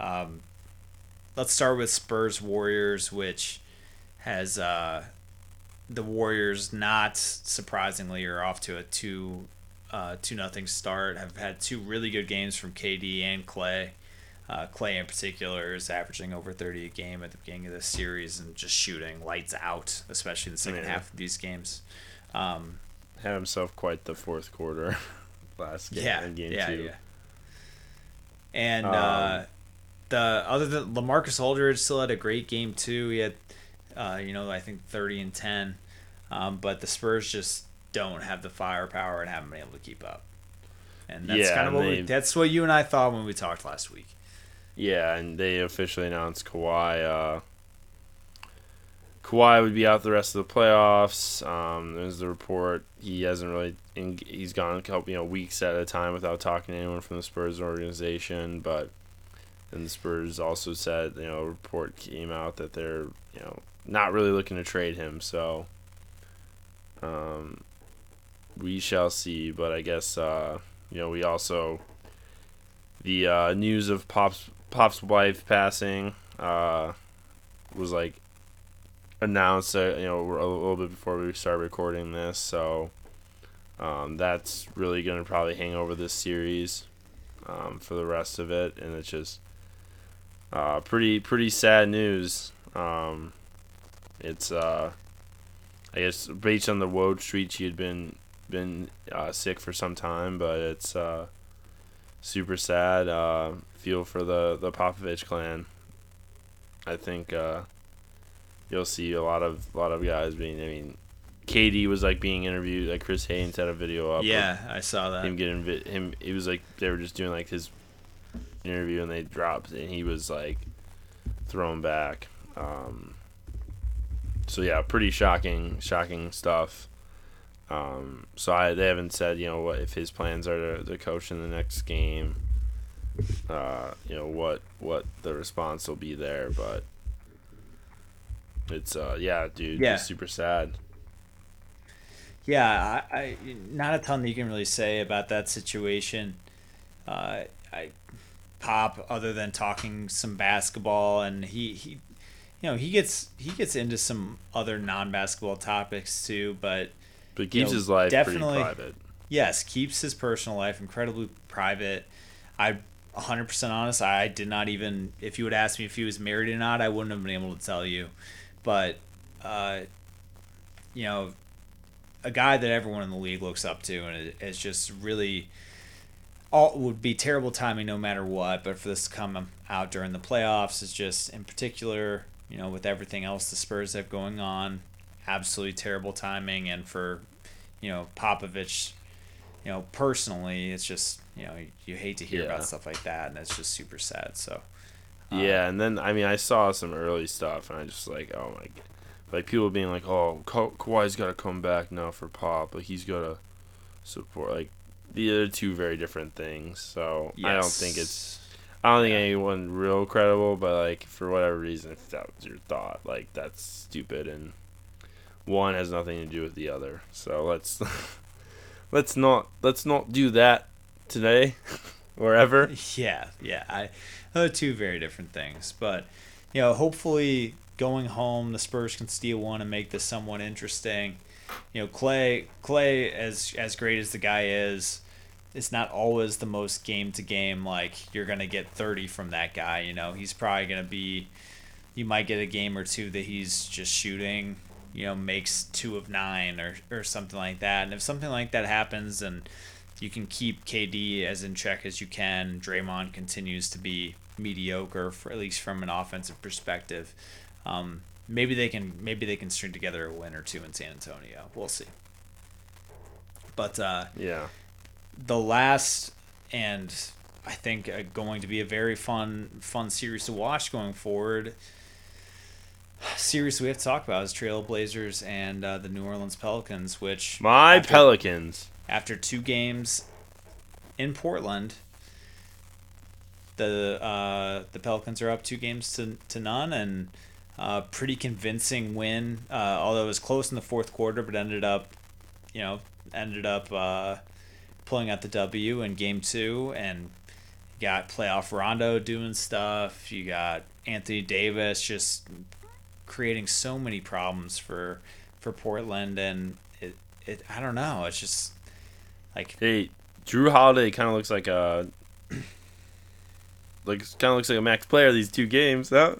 Um, let's start with Spurs Warriors, which has uh, the Warriors not surprisingly are off to a two uh, two nothing start. Have had two really good games from KD and Clay. Uh, Clay in particular is averaging over 30 a game at the beginning of this series and just shooting lights out, especially in the second Yeah. half of these games. Um, Had himself quite the fourth quarter last game. yeah, in game yeah, two. yeah. And Um, uh, the other than Lamarcus Aldridge still had a great game too. He had, uh, you know, I think 30 and 10. Um, but the Spurs just don't have the firepower and haven't been able to keep up. And that's Yeah, kind of what we, that's what you and I thought when we talked last week. Yeah, and they officially announced Kawhi. Uh, Kawhi would be out the rest of the playoffs. Um, there's the report he hasn't really. En- he's gone a couple, you know, weeks at a time without talking to anyone from the Spurs organization. But then the Spurs also said, you know, a report came out that they're, you know, not really looking to trade him. So, um, we shall see. But I guess, uh, you know, we also the uh, news of Pop's Pop's wife passing uh, was like announced, uh, you know, a little bit before we started recording this. So um, that's really gonna probably hang over this series um, for the rest of it, and it's just uh, pretty pretty sad news. Um, it's uh, I guess based on the Woj Street, she had been been uh, sick for some time, but it's uh, super sad. Uh, feel for the the Popovich clan. I think uh, you'll see a lot of a lot of guys being. I mean, KD was like being interviewed. Like Chris Haynes had a video up. Yeah, I saw that. him getting vi- him. It was like they were just doing like his interview and they dropped and he was like thrown back. Um, so yeah, pretty shocking, shocking stuff. Um, so I they haven't said you know what if his plans are to, to coach in the next game. Uh, you know what what the response will be there, but it's uh yeah, dude, Yeah. just super sad. Yeah, I, I not a ton that you can really say about that situation. Uh, I pop other than talking some basketball, and he, he, you know, he gets he gets into some other non basketball topics too. But But keeps know, his life definitely- pretty private. yes, keeps his personal life incredibly private. I 100% honest, I did not even if you would ask me if he was married or not, I wouldn't have been able to tell you. But uh, you know, a guy that everyone in the league looks up to and it's just really all would be terrible timing no matter what, but for this to come out during the playoffs is just in particular, you know, with everything else the Spurs have going on, absolutely terrible timing and for you know, Popovich, you know, personally, it's just, you know, you, you hate to hear Yeah. about stuff like that and it's just super sad. So, uh, Yeah, and then I mean I saw some early stuff, and I just like oh my, god. like people being like oh Ka- Kawhi's got to come back now for Pop, like he's got to support like the other two very different things. So I don't think it's yes. I don't think anyone real credible, but like for whatever reason, if that was your thought, like that's stupid, and one has nothing to do with the other. So let's let's not let's not do that today or ever. Yeah, yeah. I are two very different things, but you know, hopefully going home, the Spurs can steal one and make this somewhat interesting. You know, Clay Clay as as great as the guy is, it's not always the most game to game like you're gonna get 30 from that guy. You know, he's probably gonna be. You might get a game or two that he's just shooting. You know, makes two of nine or or something like that. And if something like that happens, and you can keep KD as in check as you can, Draymond continues to be mediocre for at least from an offensive perspective. Um, maybe they can maybe they can string together a win or two in San Antonio. We'll see. But uh, Yeah. The last and I think uh, going to be a very fun fun series to watch going forward. Series we have to talk about is Trailblazers and uh, the New Orleans Pelicans, which My after- Pelicans. after two games in Portland, the uh, the Pelicans are up two games to, to none and uh, pretty convincing win. Uh, although it was close in the fourth quarter, but ended up, you know, ended up uh, pulling out the W in game two and got playoff Rondo doing stuff. You got Anthony Davis just creating so many problems for for Portland and it, it I don't know. It's just like Hey, Jrue Holiday kind of looks like a like kind of looks like a max player these two games. Huh?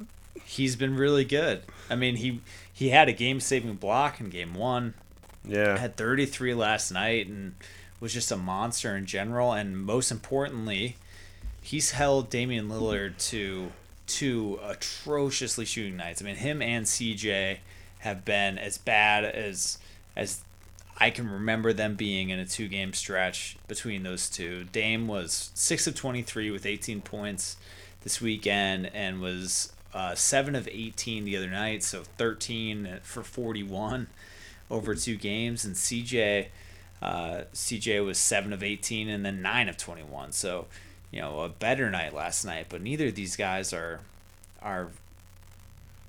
he's been really good. I mean, he he had a game-saving block in game 1. Yeah. Had 33 last night and was just a monster in general and most importantly, he's held Damian Lillard to two atrociously shooting nights. I mean, him and CJ have been as bad as as I can remember them being in a two game stretch between those two. Dame was 6 of 23 with 18 points this weekend and was uh, 7 of 18 the other night, so 13 for 41 over two games. And CJ, uh, CJ was 7 of 18 and then 9 of 21. So, you know, a better night last night, but neither of these guys are are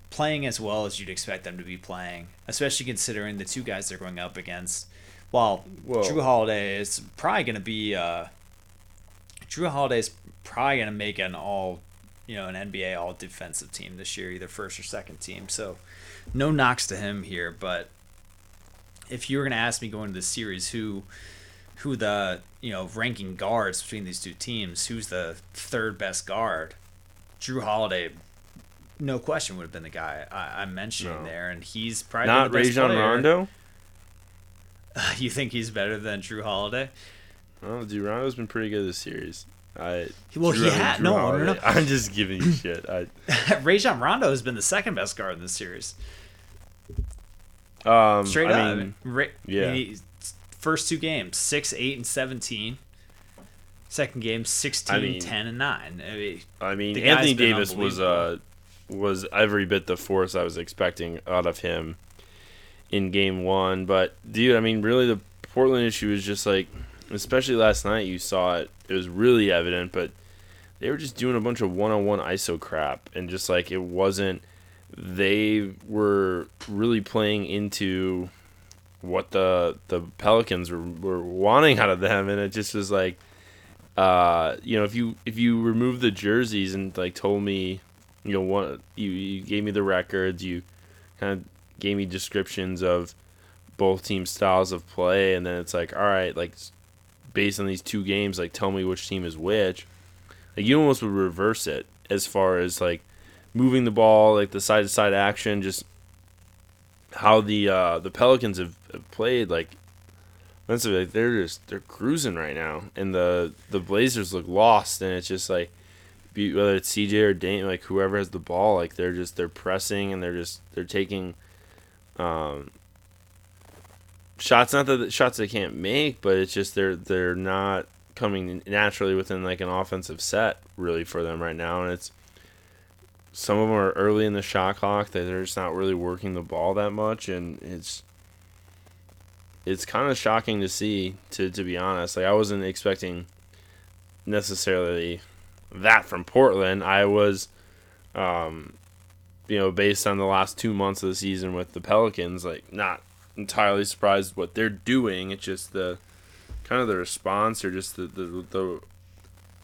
playing as well as you'd expect them to be playing, especially considering the two guys they're going up against. While Whoa. Jrue Holiday is probably going to be, uh, Jrue Holiday is probably going to make an all, you know, an NBA all defensive team this year, either first or second team. So, no knocks to him here, but if you were going to ask me going to the series, who, who the you know ranking guards between these two teams, who's the third best guard? Jrue Holiday, no question, would have been the guy I, I'm mentioning No. there, and he's probably Not the Rajon. Rondo. You think he's better than Jrue Holiday? Well, dude, Rondo's been pretty good this series. I Well, Drew- he had Drew no, no, no. I'm just giving you shit. I Rajon Rondo has been the second best guard in this series. Um Straight I up. mean, Ra- yeah. first two games, 6, 8, and 17. Second game, 16, I mean- 10, and 9. I mean, I mean, Anthony Davis was uh was every bit the force I was expecting out of him in game one. But dude, I mean, really, the Portland issue is just like, especially last night, you saw it. It was really evident, but they were just doing a bunch of one-on-one ISO crap, and just like it wasn't. They were really playing into what the the Pelicans were, were wanting out of them, and it just was like uh, you know, if you if you remove the jerseys and like told me, you know, what you, you gave me the records, you kind of gave me descriptions of both team styles of play, and then it's like, all right, like based on these two games, like tell me which team is which. Like you almost would reverse it as far as like moving the ball, like the side to side action, just how the uh, the Pelicans have, have played, like offensively, like they're just they're cruising right now, and the the Blazers look lost, and it's just like whether it's CJ or Dame, like whoever has the ball, like they're just they're pressing and they're just they're taking um shots. Not that shots they can't make, but it's just they're they're not coming naturally within like an offensive set really for them right now, and it's some of them are early in the shot clock that they're just not really working the ball that much, and it's it's kind of shocking to see to to be honest like i wasn't expecting necessarily that from Portland. I was, um, you know, based on the last two months of the season with the Pelicans, like not entirely surprised what they're doing. It's just the kind of the response or just the the the,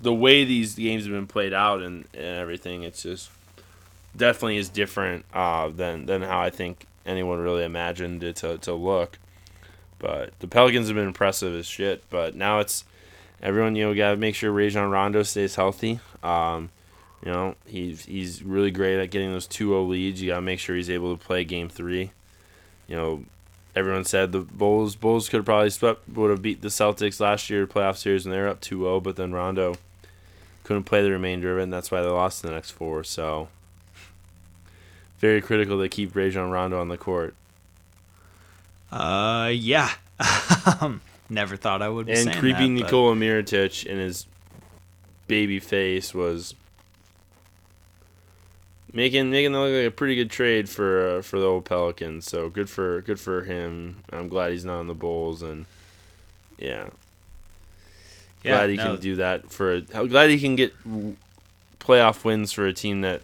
the way these games have been played out and, and everything. It's just definitely is different uh, than than how I think anyone really imagined it to, to look. But the Pelicans have been impressive as shit. But now it's everyone, you know, got to make sure Rajon Rondo stays healthy. Um, you know, he's he's really great at getting those 2-0 leads. You got to make sure he's able to play game 3. You know, everyone said the Bulls Bulls could have probably swept would have beat the Celtics last year playoff series when they were up 2-0, but then Rondo couldn't play the remainder of it, and that's why they lost in the next four. So very critical to keep Rajon Rondo on the court. Uh, yeah. Never thought I would. Be and creeping that, Nikola Mirotic in his baby face was making making it look like a pretty good trade for uh, for the old Pelicans. So good for good for him. I'm glad he's not on the Bulls, and yeah, yeah glad he no. can do that for. A, glad he can get playoff wins for a team that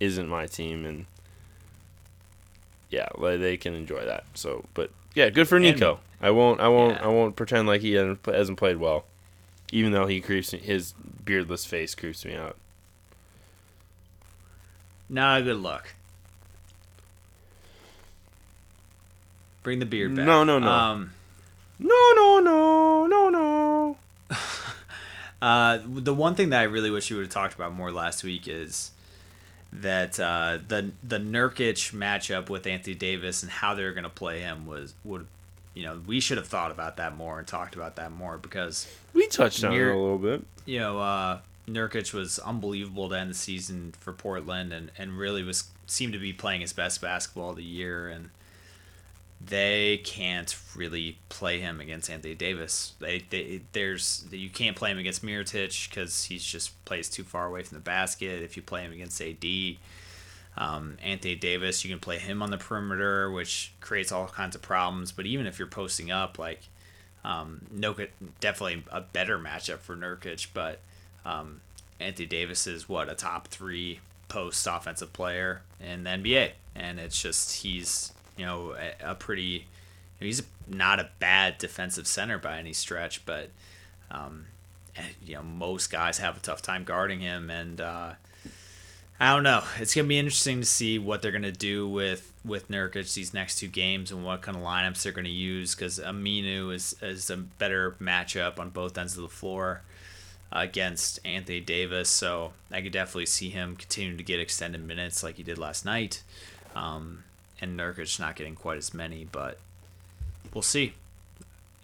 isn't my team, and yeah, they can enjoy that. So, but yeah, good for Nico. And, I won't, I won't, yeah. I won't pretend like he hasn't played well, even though he creeps his beardless face creeps me out. A good look. Bring the beard back. No, no, no. Um, no, no, no, no, no. uh, the one thing that I really wish you would have talked about more last week is that uh, the the Nurkic matchup with Anthony Davis and how they're going to play him was would you know we should have thought about that more and talked about that more because we touched on it a little bit. You know, uh, Nurkic was unbelievable to end the season for Portland and and really was seemed to be playing his best basketball of the year and they can't really play him against Anthony Davis. They, they there's you can't play him against Mirotic because he's just plays too far away from the basket. If you play him against AD, um, Anthony Davis, you can play him on the perimeter, which creates all kinds of problems. But even if you're posting up, like um, definitely a better matchup for Nurkic, but um, Anthony Davis is what a top three post offensive player in the NBA, and it's just he's you know, a, a pretty. he's not a bad defensive center by any stretch, but um, eh, you know most guys have a tough time guarding him, and uh, I don't know. It's gonna be interesting to see what they're gonna do with with Nurkic these next two games and what kind of lineups they're gonna use because Aminu is is a better matchup on both ends of the floor against Anthony Davis, so I could definitely see him continuing to get extended minutes like he did last night. Um, and Nurkic not getting quite as many, but we'll see.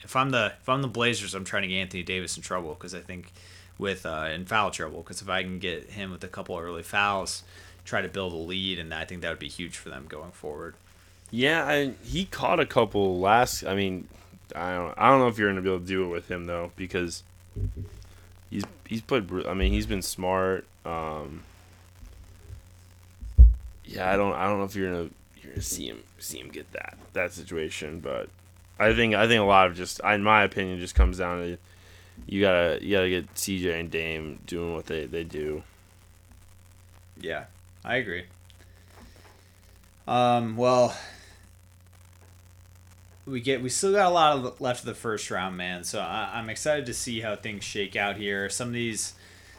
If I'm the if I'm the Blazers, I'm trying to get Anthony Davis in trouble because I think with uh, in foul trouble because if I can get him with a couple early fouls, try to build a lead, and I think that would be huge for them going forward. Yeah, I, he caught a couple last. I mean, I don't I don't know if you're gonna be able to do it with him though because he's he's played. I mean, he's been smart. Um, yeah, I don't I don't know if you're gonna see him see him get that that situation. But I think I think a lot of just in my opinion just comes down to you gotta you gotta get CJ and Dame doing what they, they do. Yeah, I agree. Um, well, we get we still got a lot of left of the first round, man. So I, am excited to see how things shake out here. Some of these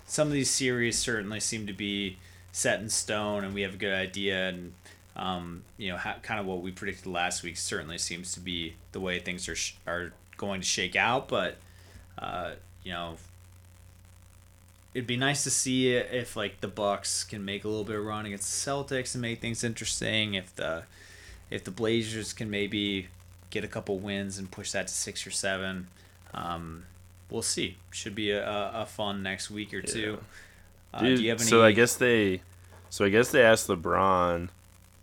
some of these series certainly seem to be set in stone, and we have a good idea. And um, you know, ha- kind of what we predicted last week certainly seems to be the way things are sh- are going to shake out. But uh, you know, it'd be nice to see if like the Bucks can make a little bit of run against the Celtics and make things interesting. If the if the Blazers can maybe get a couple wins and push that to six or seven, um, we'll see. Should be a, a fun next week or two. Yeah. Uh, Dude, do you have any? So I guess they, so I guess they asked LeBron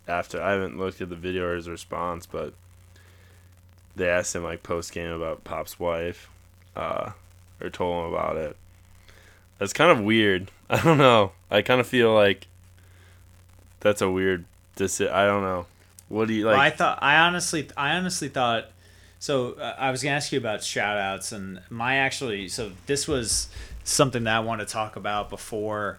after I haven't looked at the video or his response, but they asked him like post game about Pop's wife, uh, or told him about it. That's kind of weird. I don't know. I kind of feel like that's a weird. Dis- I don't know. What do you like? Well, I thought. I honestly. I honestly thought. So uh, I was gonna ask you about shout outs and my actually. So this was something that I want to talk about before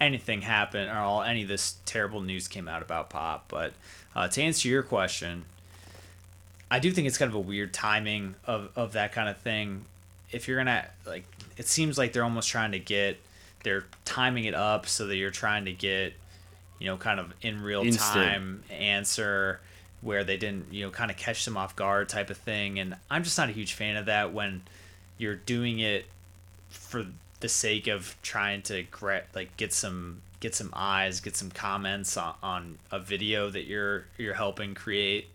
anything happened or all any of this terrible news came out about Pop. But uh, to answer your question, I do think it's kind of a weird timing of, of that kind of thing. If you're gonna like, it seems like they're almost trying to get they're timing it up so that you're trying to get you know kind of in real Instant. time answer where they didn't you know kind of catch them off guard type of thing and i'm just not a huge fan of that when you're doing it for the sake of trying to gra- like get some get some eyes get some comments on, on a video that you're you're helping create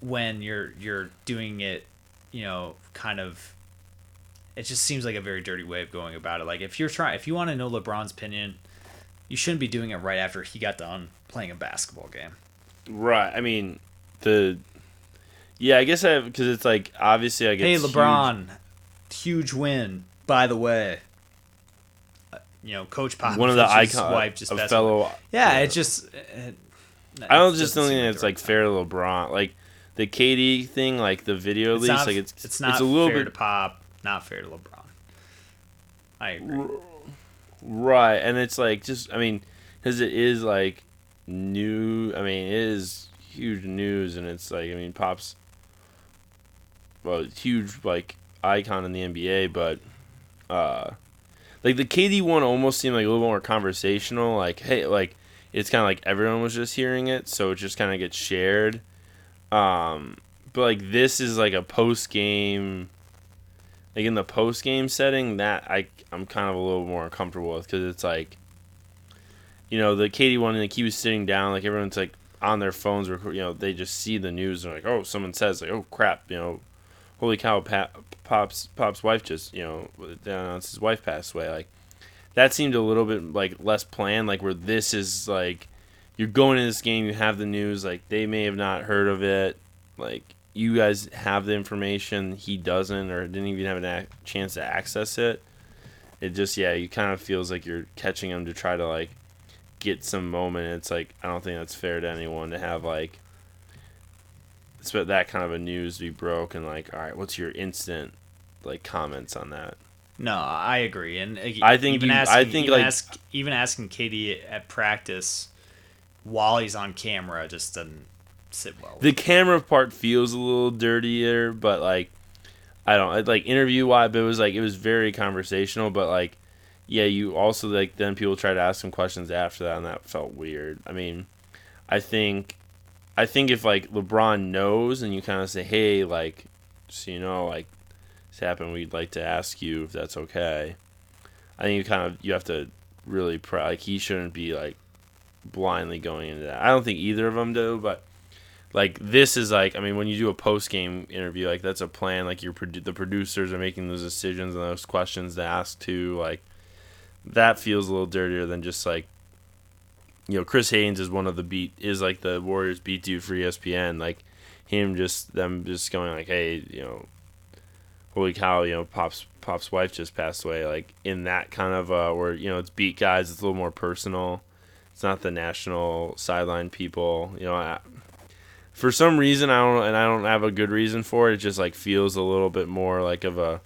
when you're you're doing it you know kind of it just seems like a very dirty way of going about it like if you're trying if you want to know lebron's opinion you shouldn't be doing it right after he got done playing a basketball game Right. I mean, the yeah, I guess I because it's like obviously I get hey huge- lebron huge, win by the way Uh, you know coach Popovich's one of the icon wife just a fellow. yeah it just it, I don't just don't think it's like fair to LeBron. Like the KD thing, like the video It's leaks, not, like it's it's not it's a little fair bit to Pop, not fair to LeBron. I agree. Right, and it's like just I mean, because it is like new. I mean, it is huge news, and it's like I mean, Pop's well, huge like icon in the NBA, but uh, like the KD one almost seemed like a little more conversational. Like, hey, like it's kind of like everyone was just hearing it, so it just kind of gets shared. Um, but like this is like a post game like in the post game setting, that I I'm kind of a little more uncomfortable with because it's like, you know, the KD one, like he was sitting down, like everyone's like on their phones, you know, they just see the news and like, oh, someone says like, oh crap, you know, holy cow, Pop's Pop's wife just, you know, announced his wife passed away, like that seemed a little bit like less planned, like where this is like, you're going in this game, you have the news, like they may have not heard of it, like you guys have the information he doesn't or didn't even have a chance to access it. It just yeah you kind of feels like you're catching him to try to like get some moment. It's like i don't think that's fair to anyone to have like that kind of a news to be broke and like all right what's your instant like comments on that? No, I agree, and uh, I think even you- asking, I think, even, like- ask, even asking KD at practice while he's on camera just doesn't sit well. the camera part feels a little dirtier but like i don't like interview wise but it was like it was very conversational but like yeah you also like then people try to ask some questions after that and that felt weird. I mean i think i think if like lebron knows and you kind of say hey like so you know like this happened we'd like to ask you if that's okay. I think you kind of you have to really like he shouldn't be like blindly going into that. I don't think either of them do but like this is like I mean when you do a post game interview like that's a plan like your produ- the producers are making those decisions and those questions to ask to like that feels a little dirtier than just like you know Chris Haynes is one of the beat is like the Warriors beat dude for ESPN like him just them just going like hey you know holy cow you know Pop's Pop's wife just passed away like in that kind of uh where you know it's beat guys it's a little more personal it's not the national sideline people you know I, for some reason I don't and I don't have a good reason for it. It just like feels a little bit more like of a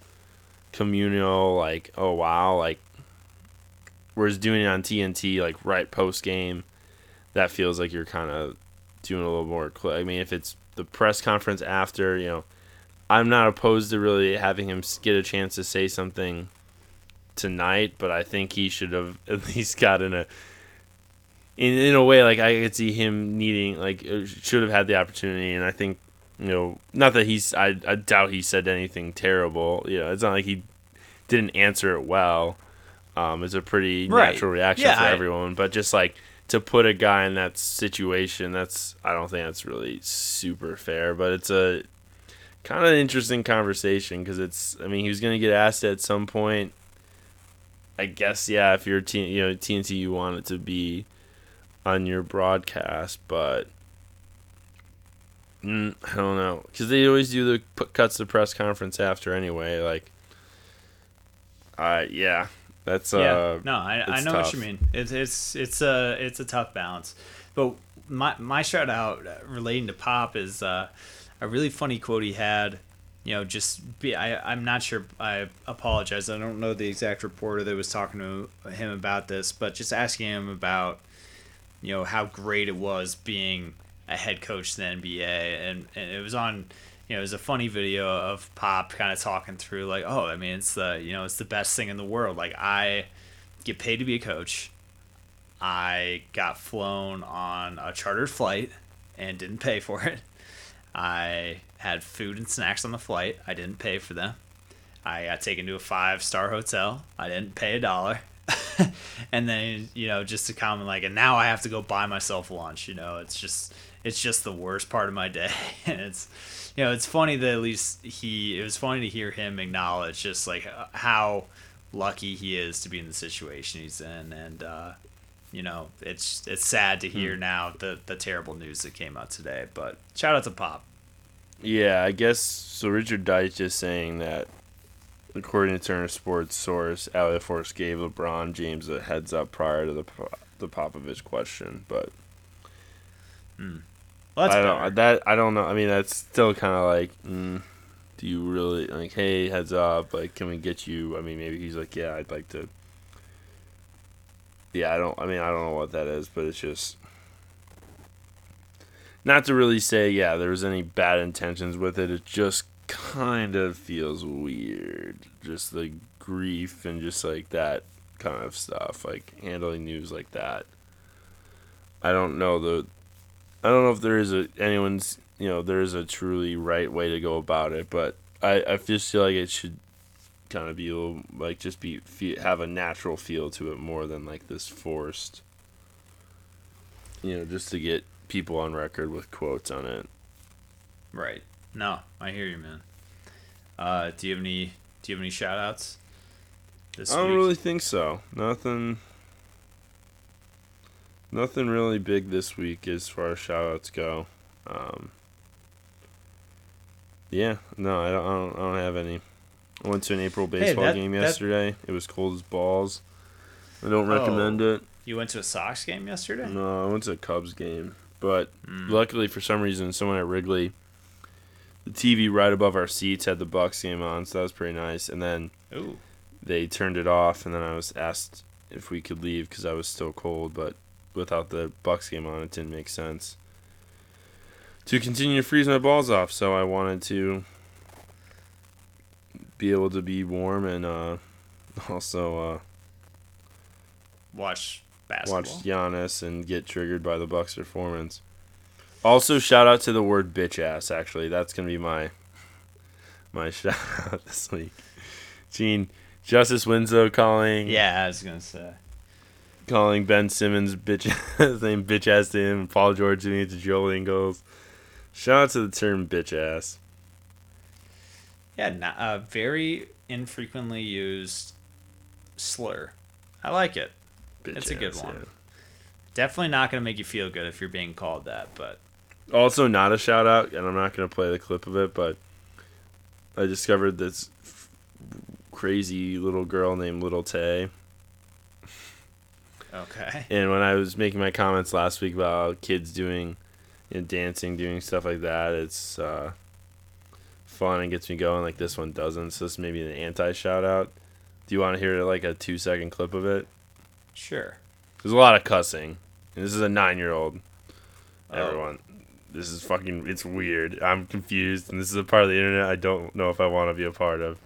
communal like oh wow like whereas doing it on TNT like right post game that feels like you're kind of doing a little more I mean if it's the press conference after you know I'm not opposed to really having him get a chance to say something tonight but I think he should have at least gotten a in in a way like I could see him needing like uh, should have had the opportunity and I think you know not that he's I, I doubt he said anything terrible you know it's not like he didn't answer it well um it's a pretty Right. natural reaction Yeah, for I- everyone but just like to put a guy in that situation that's I don't think that's really super fair but it's a kind of interesting conversation because it's I mean he was gonna get asked at some point I guess yeah if you're T, you know TNT you want it to be on your broadcast, but mm, I don't know because they always do the put cuts the press conference after anyway. Like, uh, yeah, that's uh, yeah, no, I, I know tough. what you mean. It's it's it's a it's a tough balance. But my my shout out uh, relating to Pop is uh, a really funny quote he had you know, just be. I, I'm not sure. I apologize. I don't know the exact reporter that was talking to him about this, but just asking him about, you know, how great it was being a head coach in the NBA, and, and it was on. You know, it was a funny video of Pop kind of talking through like, oh, I mean, it's the you know, it's the best thing in the world. Like I get paid to be a coach. I got flown on a chartered flight and didn't pay for it. I had food and snacks on the flight. I didn't pay for them. I got taken to a five star hotel. I didn't pay a dollar. and then you know just to comment like and now I have to go buy myself lunch. You know it's just it's just the worst part of my day. and it's you know it's funny that at least he it was funny to hear him acknowledge just like how lucky he is to be in the situation he's in and uh, you know it's it's sad to hear hmm. now the the terrible news that came out today. But shout out to Pop. Yeah, I guess so. Richard Deitsch is saying that, according to Turner Sports source, Allie LaForce gave LeBron James a heads up prior to the the Popovich question, but. Hmm. Well, I don't better. that I don't know. I mean, that's still kind of like, mm, do you really like? Hey, heads up! Like, can we get you? I mean, maybe he's like, yeah, I'd like to. Yeah, I don't. I mean, I don't know what that is, but it's just not to really say yeah there was any bad intentions with it it just kind of feels weird just the grief and just like that kind of stuff like handling news like that i don't know the i don't know if there is a anyone's you know there is a truly right way to go about it but i i just feel like it should kind of be a little like just be have a natural feel to it more than like this forced you know just to get people on record with quotes on it. Right. No, I hear you, man. Uh, do you have any Do you have any shout outs? This I don't week? really think so. Nothing. Nothing really big this week as far as shout outs go. Um, yeah, no, I don't, I don't. I don't have any. I went to an April baseball hey, that, game yesterday. That... It was cold as balls. I don't oh, recommend it. You went to a Sox game yesterday? No, I went to a Cubs game. But mm. luckily, for some reason, someone at Wrigley, the TV right above our seats had the Bucks game on, so that was pretty nice. And then Ooh. they turned it off, and then I was asked if we could leave because I was still cold. But without the Bucks game on, it didn't make sense to continue to freeze my balls off. So I wanted to be able to be warm and uh, also uh, watch basketball. Watch Giannis and get triggered by the Bucks performance. Also, shout out to the word bitch ass. Actually, that's gonna be my my shout out this week. Gene Justise Winslow calling. Yeah, I was gonna say. Calling Ben Simmons bitch ass name bitch ass to him. Paul George it to Joe Ingles. Shout out to the term bitch ass. Yeah, not, uh, very infrequently used slur. I like it. Bitch it's a good one. Yeah. Definitely not going to make you feel good if you're being called that, but also not a shout out, and I'm not going to play the clip of it, but I discovered this f- crazy little girl named Little Tay. Okay. And when I was making my comments last week about kids doing, you know, dancing, doing stuff like that, it's uh, fun and gets me going. Like this one doesn't, so this may be an anti shout out. Do you want to hear like a two second clip of it? Sure. There's a lot of cussing. And this is a nine year old. Oh. Everyone. This is fucking it's weird. I'm confused and this is a part of the internet I don't know if I want to be a part of.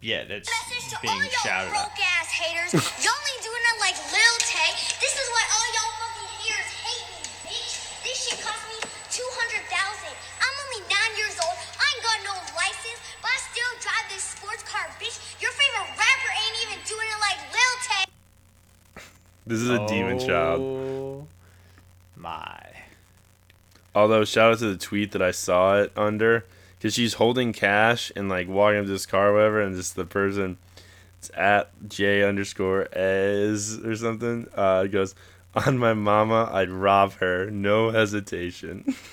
Yeah, that's being shouted broke ass haters. Y'all ain't doing it like Lil Tay. This is why all y'all fucking haters hate me, bitch. This shit cost me two hundred thousand. I'm only nine years old. I ain't got no license, but I still drive this sports car, bitch. Your favorite rapper ain't even doing it like Lil Tay. This is a oh, demon child. My. Although, shout out to the tweet that I saw it under. Because she's holding cash and, like, walking up to this car or whatever, and just the person, it's at J underscore as or something, uh, goes, On my mama, I'd rob her. No hesitation.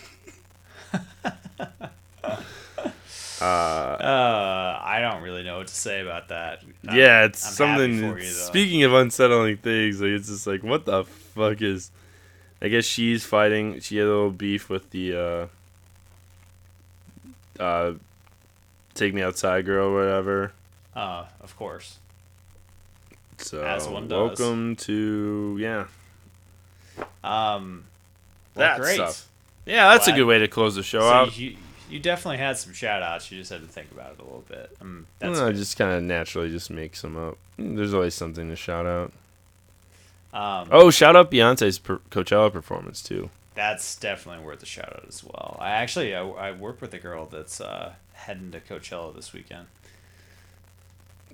Uh, uh, I don't really know what to say about that. I'm, yeah, it's I'm something. You, speaking of unsettling things, like it's just like, what the fuck is? I guess she's fighting. She had a little beef with the uh, uh, take me outside girl, or whatever. Uh, of course. So As one does. welcome to yeah Um, well, that great. stuff. Yeah, that's Glad- a good way to close the show So out. you, you definitely had some shout outs. You just had to think about it a little bit. Um, that's I good. just kind of naturally just make some up. There's always something to shout out. um, Oh, shout out Beyonce's per- Coachella performance too. That's definitely worth a shout out as well. I actually I, I work with a girl that's uh, heading to Coachella this weekend.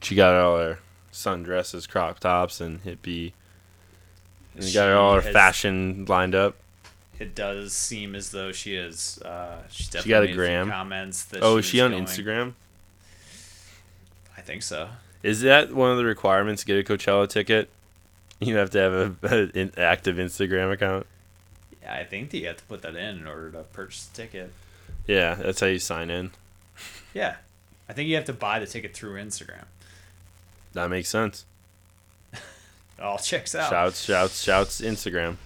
She got all her sundresses, crop tops, and hippie. And She got all her has- fashion lined up. It does seem as though she is. Uh, she's definitely got a gram? comments that Oh, is she on going- Instagram? I think so. Is that one of the requirements to get a Coachella ticket? You have to have a, an active Instagram account. I think that you have to put that in in order to purchase the ticket. Yeah, that's how you sign in. Yeah, I think you have to buy the ticket through Instagram. That makes sense. All checks out. Shouts, shouts, shouts. Instagram.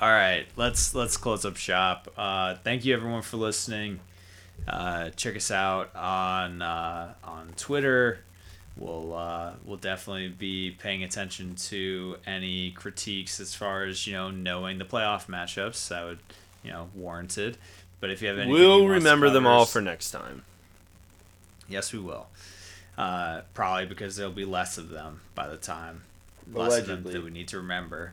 All right, let's let's close up shop. Uh, thank you everyone for listening. Uh, check us out on uh, on Twitter. We'll uh, we'll definitely be paying attention to any critiques as far as you know knowing the playoff matchups. That would you know warranted. But if you have any, We'll remember them all for next time. Yes, we will. Uh, probably because there'll be less of them by the time. Less of them that we need to remember.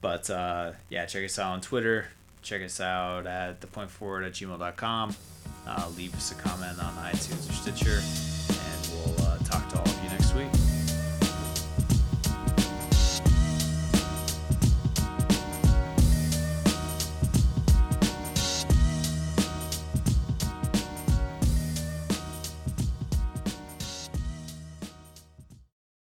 But uh, yeah, check us out on Twitter. Check us out at thepointforward at gmail.com. Uh, leave us a comment on iTunes or Stitcher. Talk to all